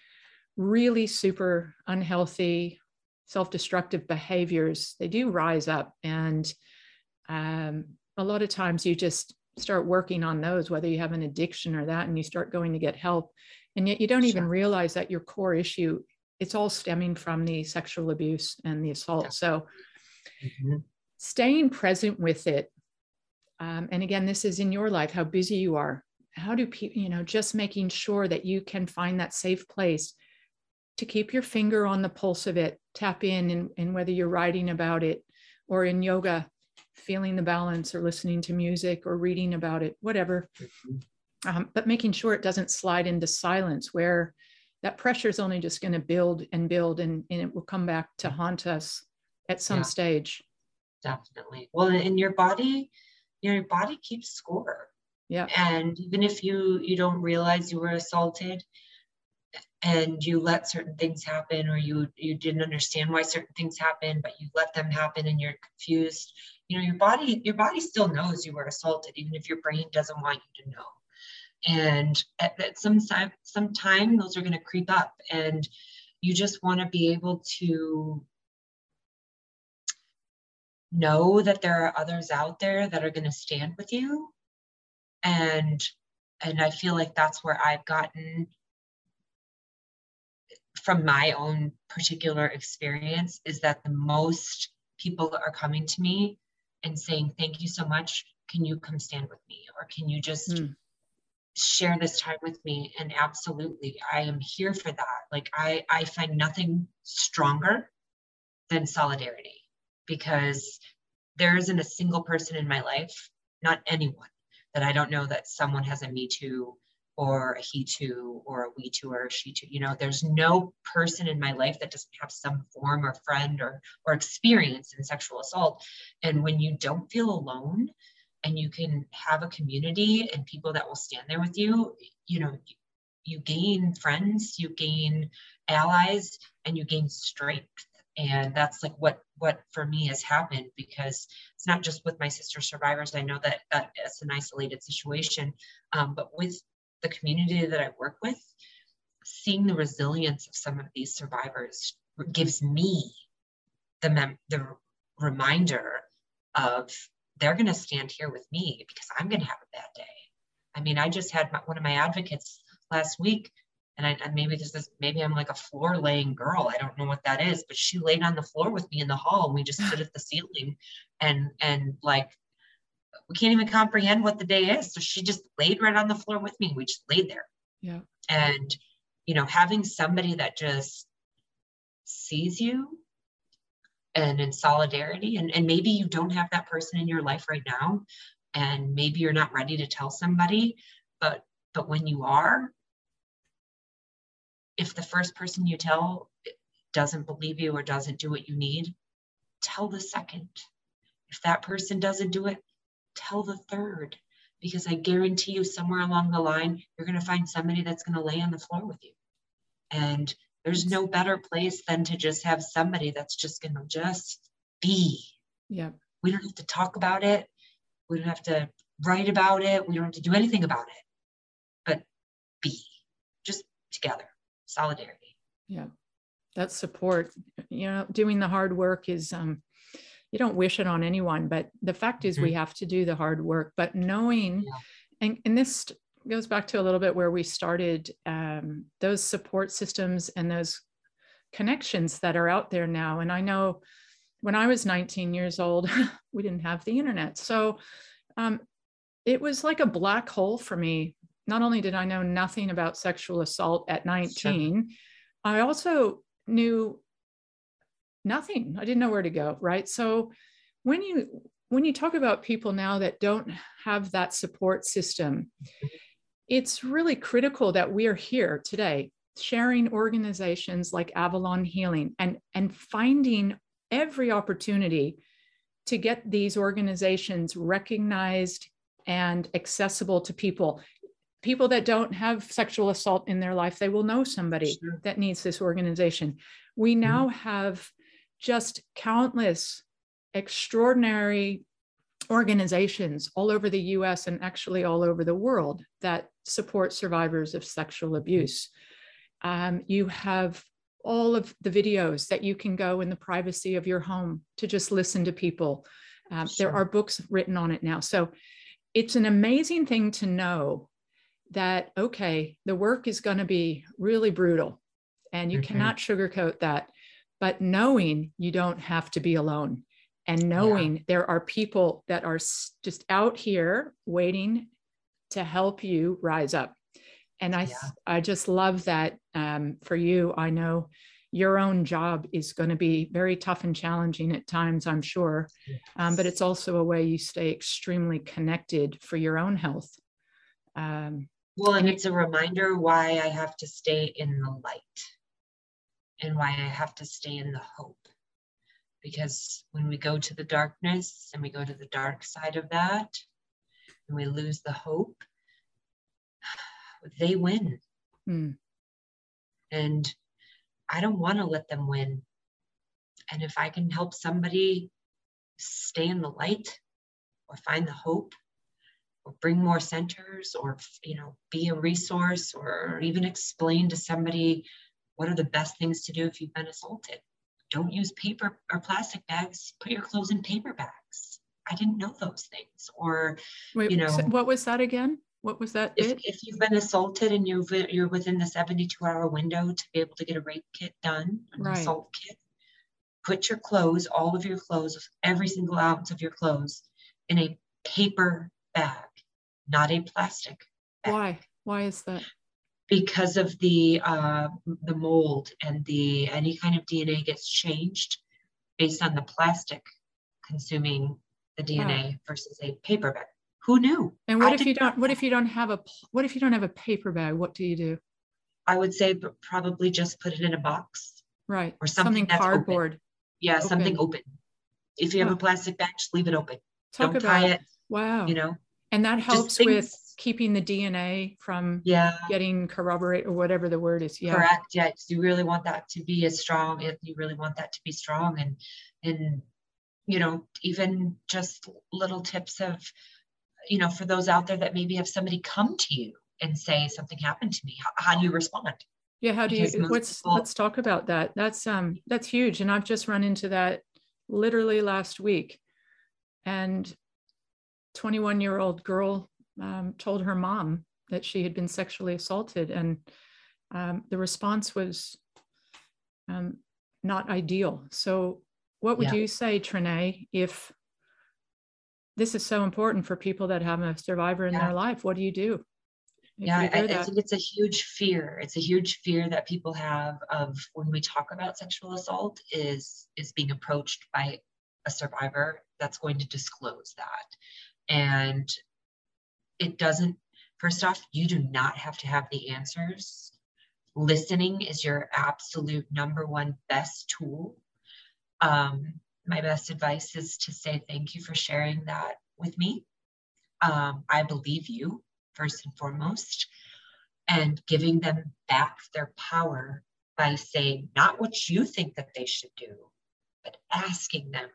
really super unhealthy, self destructive behaviors, they do rise up. And um, a lot of times you just start working on those, whether you have an addiction or that, and you start going to get help. And yet you don't sure. even realize that your core issue it's all stemming from the sexual abuse and the assault. So mm-hmm. staying present with it. Um, and again, this is in your life, how busy you are. How do people, you know, just making sure that you can find that safe place to keep your finger on the pulse of it, tap in, and, and whether you're writing about it or in yoga, feeling the balance or listening to music or reading about it, whatever. Mm-hmm. Um, but making sure it doesn't slide into silence where that pressure is only just going to build and build and, and it will come back to haunt us at some yeah, stage. Definitely. Well in your body your body keeps score. Yeah. And even if you you don't realize you were assaulted and you let certain things happen or you you didn't understand why certain things happen but you let them happen and you're confused you know your body your body still knows you were assaulted even if your brain doesn't want you to know and at, at some time some time those are going to creep up and you just want to be able to know that there are others out there that are going to stand with you. And and i feel like that's where i've gotten from my own particular experience is that the most people are coming to me and saying thank you so much. Can you come stand with me? Or can you just mm. Share this time with me and absolutely i am here for that. Like i i find nothing stronger than solidarity because there isn't a single person in my life not anyone that i don't know that someone has a me too or a he too or a we too or a she too. You know there's no person in my life that doesn't have some form or friend or or experience in sexual assault. And when you don't feel alone and you can have a community and people that will stand there with you you know you gain friends you gain allies and you gain strength. And that's like what what for me has happened because it's not just with my sister survivors. I know that that it's an isolated situation um, but with the community that I work with, seeing the resilience of some of these survivors gives me the mem- the reminder of they're going to stand here with me because I'm going to have a bad day. I mean, I just had my, one of my advocates last week, and I and maybe this is maybe I'm like a floor laying girl. I don't know what that is, but she laid on the floor with me in the hall, and we just stood at the ceiling, and and like we can't even comprehend what the day is. So she just laid right on the floor with me. We just laid there. Yeah. And, you know, having somebody that just sees you and in solidarity, and, and maybe you don't have that person in your life right now, and maybe you're not ready to tell somebody, but but when you are, if the first person you tell doesn't believe you or doesn't do what you need, tell the second. If that person doesn't do it, tell the third because I guarantee you somewhere along the line, you're going to find somebody that's going to lay on the floor with you. And there's no better place than to just have somebody that's just going to just be. Yeah. We don't have to talk about it. We don't have to write about it. We don't have to do anything about it, but be just together, solidarity. Yeah. That support, you know, doing the hard work is, um, you don't wish it on anyone but the fact is mm-hmm. we have to do the hard work but knowing yeah. and, and this goes back to a little bit where we started um, those support systems and those connections that are out there now and i know when i was 19 years old we didn't have the internet so um, it was like a black hole for me not only did i know nothing about sexual assault at 19 sure. i also knew nothing. I didn't know where to go. Right. So when you when you talk about people now that don't have that support system, it's really critical that we are here today sharing organizations like Avalon Healing and, and finding every opportunity to get these organizations recognized and accessible to people. People that don't have sexual assault in their life, they will know somebody sure. that needs this organization. We mm-hmm. now mm-hmm. have just countless extraordinary organizations all over the US and actually all over the world that support survivors of sexual abuse. Um, you have all of the videos that you can go in the privacy of your home to just listen to people. Um, sure. There are books written on it now. So it's an amazing thing to know that, okay, the work is going to be really brutal and you mm-hmm. cannot sugarcoat that but knowing you don't have to be alone and knowing yeah. there are people that are just out here waiting to help you rise up and i yeah. i just love that um, for you i know your own job is going to be very tough and challenging at times i'm sure yes. um, but it's also a way you stay extremely connected for your own health um, Well, and it's a reminder why I have to stay in the light and why I have to stay in the hope. Because when we go to the darkness and we go to the dark side of that and we lose the hope, they win. Mm. And I don't want to let them win. And if I can help somebody stay in the light or find the hope or bring more centers or you know be a resource or even explain to somebody what are the best things to do if you've been assaulted don't use paper or plastic bags put your clothes in paper bags. I didn't know those things or Wait, you know. what was that again? What was that if, if you've been assaulted and you've, you're within the 72 hour window to be able to get a rape kit done an right. assault kit put your clothes all of your clothes every single ounce of your clothes in a paper bag not a plastic bag. why? Why is that because of the uh, the mold and the any kind of dna gets changed based on the plastic consuming the dna wow. versus a paper bag who knew? And what I if you don't what if you don't have a what if you don't have a paper bag what do you do? I would say probably just put it in a box. Right. Or something, something cardboard open. yeah open. something open. If you have oh. a plastic bag just leave it open. Talk don't about, tie it wow. you know? And that helps with keeping the dna from yeah getting corroborate or whatever the word is yeah correct yeah you really want that to be as strong if you really want that to be strong and and you know even just little tips of you know, for those out there that maybe have somebody come to you and say something happened to me, how, how do you respond? Yeah, how do because you? Let's people, let's talk about that. That's um that's huge, and I've just run into that literally last week, and 21 year old girl um, told her mom that she had been sexually assaulted, and um, the response was um, not ideal. So, what would yeah. you say, Trinea, if this is so important for people that have a survivor in yeah. their life. What do you do? Yeah, I, I, think it's a huge fear. It's a huge fear that people have of when we talk about sexual assault is is being approached by a survivor that's going to disclose that. And it doesn't, first off, you do not have to have the answers. Listening is your absolute number one best tool. Um, my best advice is to say thank you for sharing that with me. Um, I believe you, first and foremost, and giving them back their power by saying not what you think that they should do, but asking them,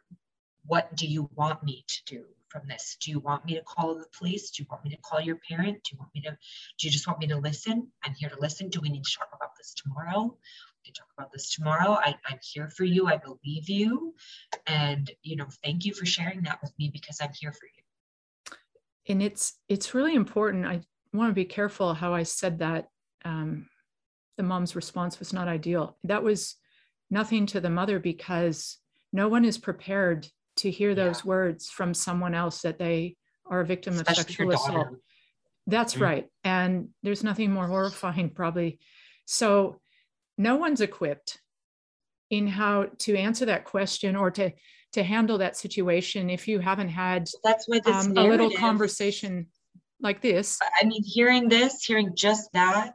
what do you want me to do from this? Do you want me to call the police? Do you want me to call your parent? Do you want me to, do you just want me to listen? I'm here to listen. Do we need to talk about this tomorrow? We can talk about this tomorrow. I, I'm here for you. I believe you. And, you know, thank you for sharing that with me because I'm here for you. And it's it's really important. I want to be careful how I said that. Um, the mom's response was not ideal. That was nothing to the mother because no one is prepared to hear those words from someone else that they are a victim Especially of sexual assault. That's mm-hmm. right. And there's nothing more horrifying, probably. So no one's equipped in how to answer that question or to to handle that situation if you haven't had that's this um, a little conversation like this i mean hearing this hearing just that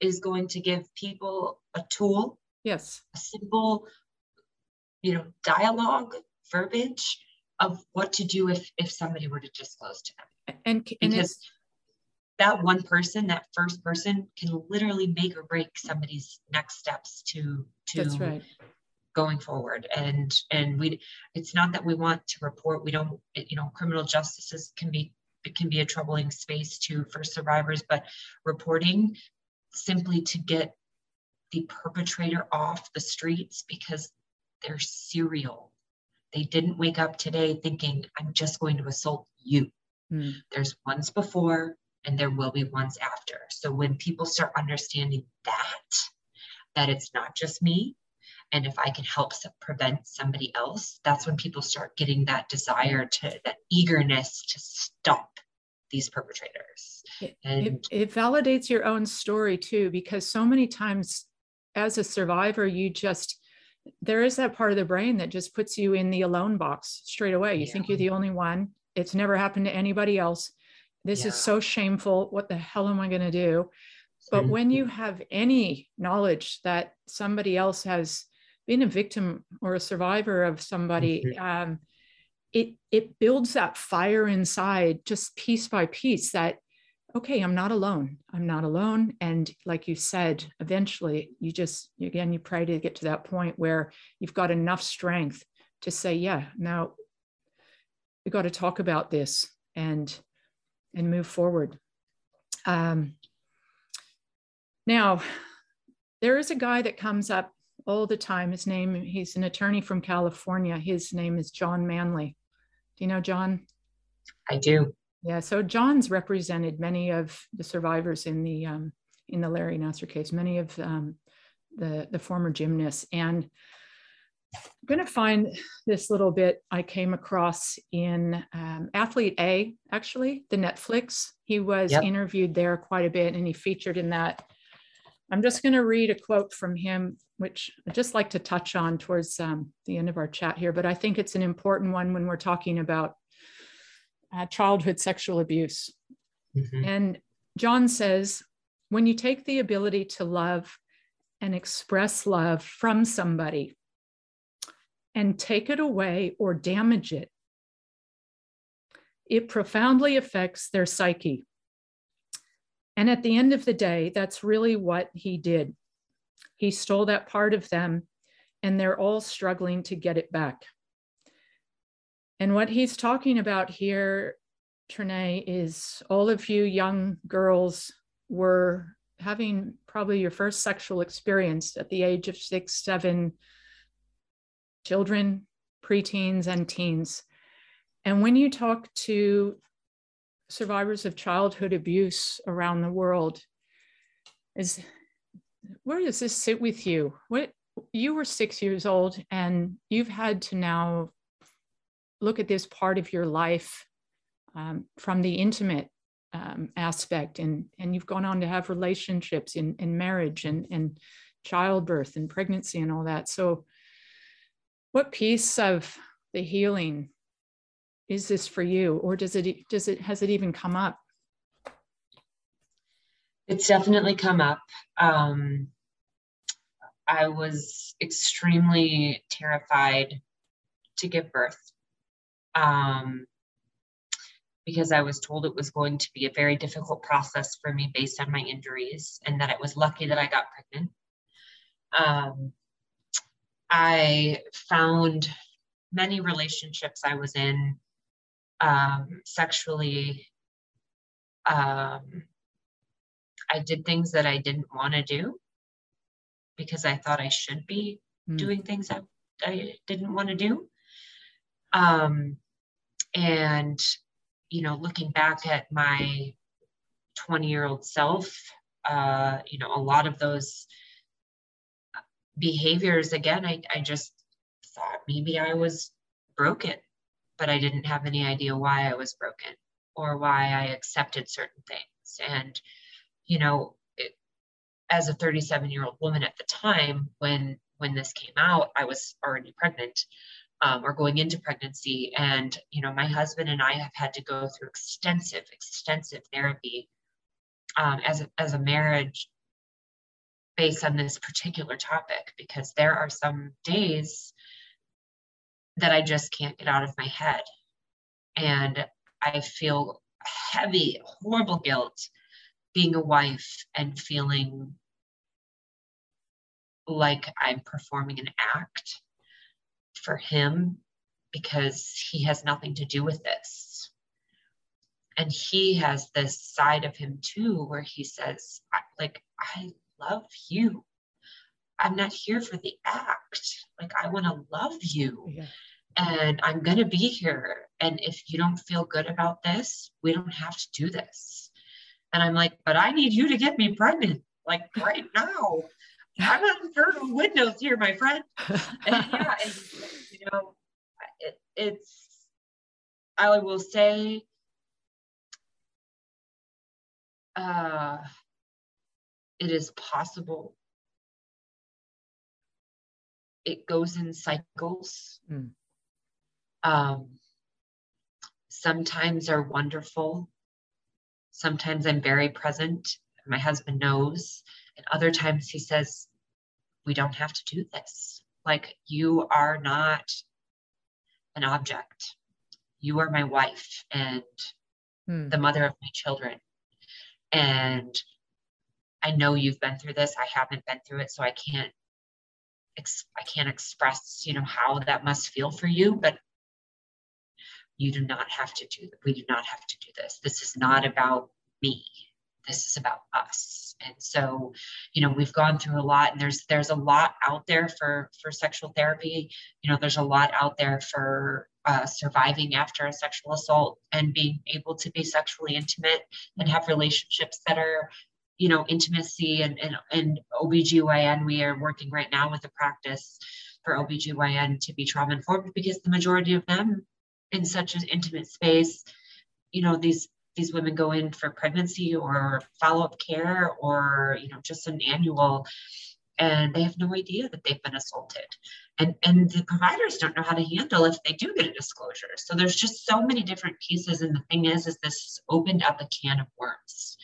is going to give people a tool yes a simple you know dialogue verbiage of what to do if if somebody were to disclose to them and, and because that one person, that first person, can literally make or break somebody's next steps to to That's right. going forward. And and we, it's not that we want to report. We don't, you know, criminal justice can be it can be a troubling space too for survivors, but reporting simply to get the perpetrator off the streets because they're serial. They didn't wake up today thinking, I'm just going to assault you. Mm. There's ones before, and there will be ones after. So when people start understanding that, that it's not just me, and if I can help prevent somebody else, that's when people start getting that desire to, that eagerness to stop these perpetrators. It, it validates your own story too, because so many times as a survivor, you just, there is that part of the brain that just puts you in the alone box straight away. You yeah. think you're the only one. It's never happened to anybody else this yeah. is so shameful. What the hell am I going to do? But when you have any knowledge that somebody else has been a victim or a survivor of somebody, um, it it builds that fire inside just piece by piece that okay i'm not alone. I'm not alone. And like you said eventually you just again you pray to get to that point where you've got enough strength to say yeah now we got to talk about this and and move forward. Um, now there is a guy that comes up all the time. His name he's an attorney from california. His name is john manly. Do you know john? I do yeah so john's represented many of the survivors in the um, in the larry nassar case many of um, the the former gymnasts and I'm going to find this little bit I came across in um, Athlete A, actually, the Netflix. He was yep. interviewed there quite a bit and he featured in that. I'm just going to read a quote from him, which I'd just like to touch on towards um, the end of our chat here, but I think it's an important one when we're talking about uh, childhood sexual abuse. Mm-hmm. And John says, when you take the ability to love and express love from somebody, and take it away or damage it, it profoundly affects their psyche. And at the end of the day, that's really what he did. He stole that part of them, and they're all struggling to get it back. And what he's talking about here, Trinea, is all of you young girls were having probably your first sexual experience at the age of six, seven, children, preteens, and teens. And when you talk to survivors of childhood abuse around the world, is where does this sit with you? What you were six years old and you've had to now look at this part of your life um, from the intimate um, aspect and and you've gone on to have relationships in, in marriage and, and childbirth and pregnancy and all that. So what piece of the healing is this for you? Or does it does it has it even come up? It's definitely come up. Um, i was extremely terrified to give birth um, because i was told it was going to be a very difficult process for me based on my injuries and that it was lucky that i got pregnant um, I found many relationships I was in um, sexually. Um, I did things that I didn't want to do because I thought I should be mm. doing things I, I didn't want to do. Um, and, you know, looking back at my 20 year old self, uh, you know, a lot of those behaviors again I, I just thought maybe i was broken but i didn't have any idea why i was broken or why i accepted certain things. And you know it, as a 37 year old woman at the time when when this came out i was already pregnant um, or going into pregnancy and you know my husband and i have had to go through extensive extensive therapy um, as, a, as a marriage based on this particular topic because there are some days that I just can't get out of my head. And I feel heavy, horrible guilt being a wife and feeling like I'm performing an act for him because he has nothing to do with this. And he has this side of him too, where he says, like, I love you. I'm not here for the act. Like, I want to love you. Yeah. And I'm going to be here. And if you don't feel good about this, we don't have to do this. And I'm like, but I need you to get me pregnant, like right now. I'm on fertile windows here, my friend. And yeah, and, you know, it, it's, I will say, uh, it is possible. It goes in cycles. Mm. Um, sometimes are wonderful, Sometimes I'm very present. My husband knows. And other times he says, We don't have to do this. Like, you are not an object. You are my wife and hmm. the mother of my children. And I know you've been through this. I haven't been through it, so I can't ex- I can't express, you know, how that must feel for you, but you do not have to do we do not have to do this. This is not about me. This is about us. And so, you know, we've gone through a lot and there's there's a lot out there for for sexual therapy. You know, there's a lot out there for uh, surviving after a sexual assault and being able to be sexually intimate and have relationships that are you know intimacy and and, and OBGYN we are working right now with a practice for OBGYN to be trauma informed because the majority of them in such an intimate space you know these these women go in for pregnancy or follow-up care or you know just an annual and they have no idea that they've been assaulted. And and the providers don't know how to handle if they do get a disclosure. So there's just so many different pieces and the thing is is this opened up a can of worms.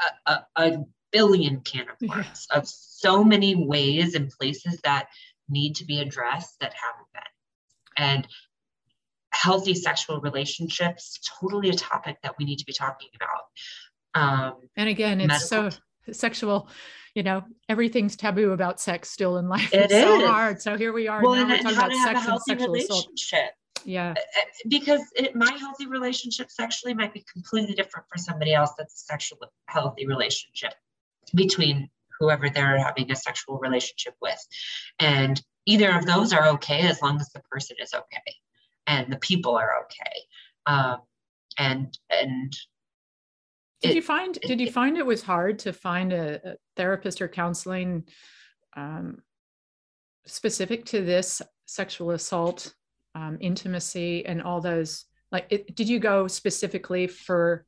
A, a, a billion can of worms yeah. of so many ways and places that need to be addressed that haven't been. And healthy sexual relationships totally a topic that we need to be talking about. Um, and again it's medical. so sexual you know everything's taboo about sex still in life. It it's is. so hard. So here we are well, now and, we're talking about sex and sexual assault. yeah. Uh, uh, because it, my healthy relationship sexually might be completely different for somebody else that's a sexual healthy relationship between whoever they're having a sexual relationship with. And either of those are okay as long as the person is okay and the people are okay. Um, and and did it, you find did you find it was hard to find a, a therapist or counseling um, specific to this sexual assault um, intimacy and all those like it, did you go specifically for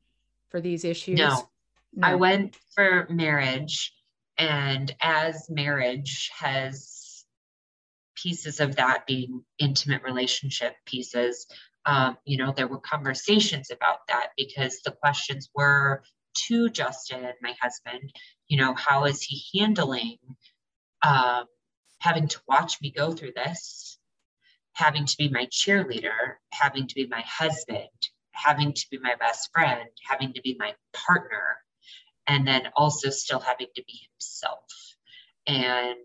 for these issues? No. no. I went for marriage and as marriage has pieces of that being intimate relationship pieces um, you know, there were conversations about that because the questions were to Justin, my husband, you know, how is he handling um, having to watch me go through this, having to be my cheerleader, having to be my husband, having to be my best friend, having to be my partner, and then also still having to be himself. And,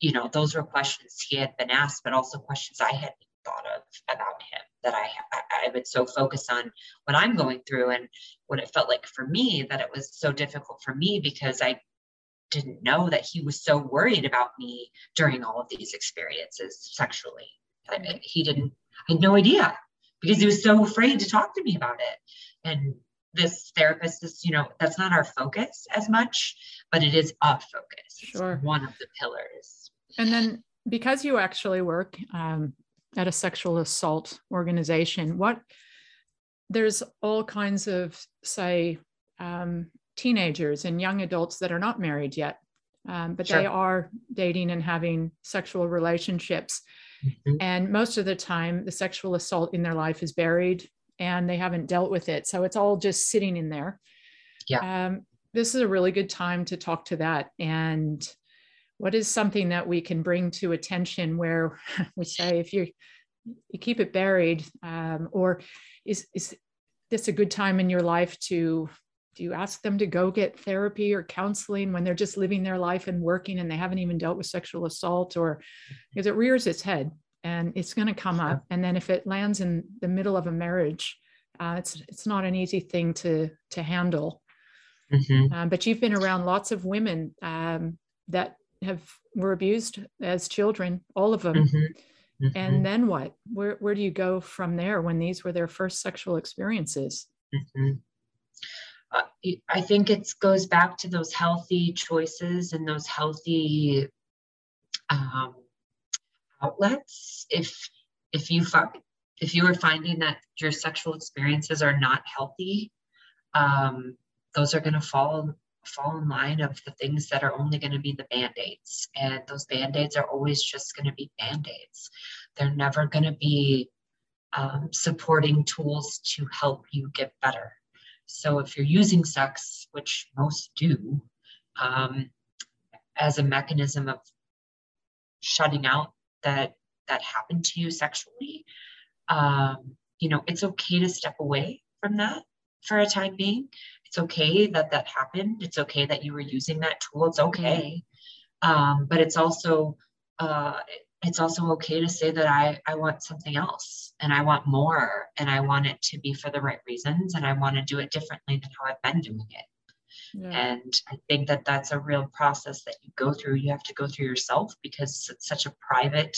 you know, those were questions he had been asked, but also questions I had thought of about him that I, I, I would so focus on what I'm going through and what it felt like for me that it was so difficult for me because I didn't know that he was so worried about me during all of these experiences sexually. Mm-hmm. He didn't, I had no idea because he was so afraid to talk to me about it. And this therapist is, you know, that's not our focus as much, but it is a focus. Sure. It's one of the pillars. And then because you actually work um, at a sexual assault organization what there's all kinds of say um, teenagers and young adults that are not married yet um, but sure. they are dating and having sexual relationships mm-hmm. and most of the time the sexual assault in their life is buried and they haven't dealt with it so it's all just sitting in there yeah um, this is a really good time to talk to that and what is something that we can bring to attention where we say if you you keep it buried um, or is is this a good time in your life to do you ask them to go get therapy or counseling when they're just living their life and working and they haven't even dealt with sexual assault or because it rears its head and it's going to come sure. up and then if it lands in the middle of a marriage uh, it's it's not an easy thing to to handle mm-hmm. um, but you've been around lots of women um, that have were abused as children, all of them. Mm-hmm. Mm-hmm. And then what? Where where do you go from there when these were their first sexual experiences? Mm-hmm. Uh, I think it goes back to those healthy choices and those healthy um, outlets. If if you if you are finding that your sexual experiences are not healthy, um, those are going to fall fall in line of the things that are only going to be the band-aids. And those band-aids are always just going to be band-aids. They're never going to be um, supporting tools to help you get better. So if you're using sex, which most do, um, as a mechanism of shutting out that that happened to you sexually, um, you know, it's okay to step away from that for a time being. It's okay that that happened. It's okay that you were using that tool. It's okay. Um, but it's also uh, it's also okay to say that I, I want something else and I want more and I want it to be for the right reasons and I want to do it differently than how I've been doing it. Yeah. And I think that that's a real process that you go through. You have to go through yourself because it's such a private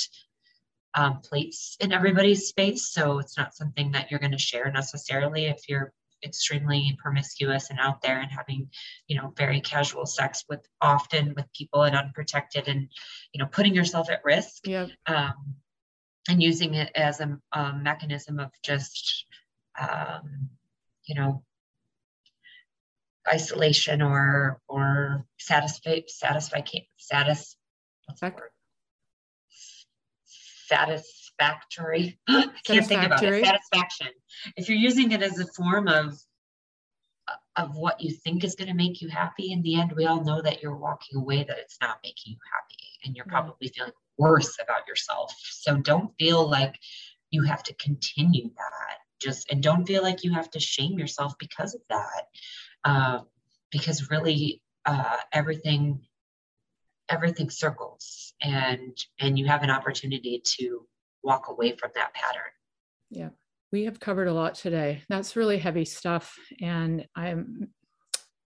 um, place in everybody's space. So it's not something that you're going to share necessarily if you're extremely promiscuous and out there and having you know very casual sex with often with people and unprotected and you know putting yourself at risk yeah. um, and using it as a, a mechanism of just um, you know isolation or or satisfy satisfy satis what's that word? Satisfactory. Can't think about it. Satisfaction. If you're using it as a form of of what you think is going to make you happy in the end we all know that you're walking away that it's not making you happy and you're probably feeling worse about yourself. So don't feel like you have to continue that. Just and don't feel like you have to shame yourself because of that. Uh, because really uh, everything everything circles and and you have an opportunity to walk away from that pattern yeah we have covered a lot today. That's really heavy stuff. And I'm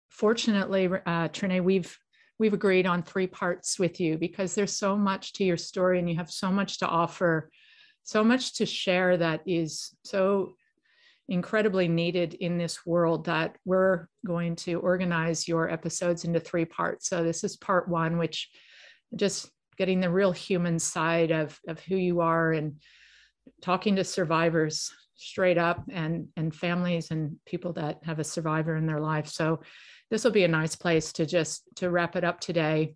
fortunately, uh, Trinea, we've we've agreed on three parts with you because there's so much to your story and you have so much to offer, so much to share that is so incredibly needed in this world that we're going to organize your episodes into three parts. So this is part one, which just getting the real human side of, of who you are and talking to survivors straight up and and families and people that have a survivor in their life. So this will be a nice place to just to wrap it up today.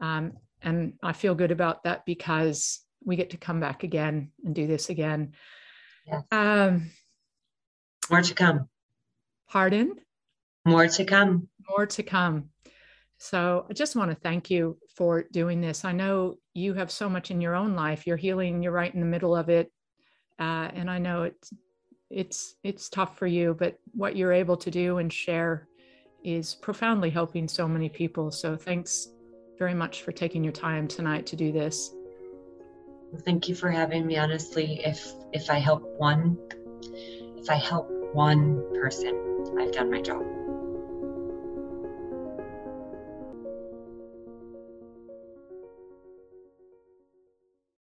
Um, and i feel good about that because we get to come back again and do this again. Yeah. um more to come. pardon? More to come. More to come so i just want to thank you for doing this i know you have so much in your own life you're healing you're right in the middle of it uh, and I know it's it's it's tough for you, but what you're able to do and share is profoundly helping so many people. So thanks very much for taking your time tonight to do this. Thank you for having me. Honestly, if if I help one, if I help one person, I've done my job.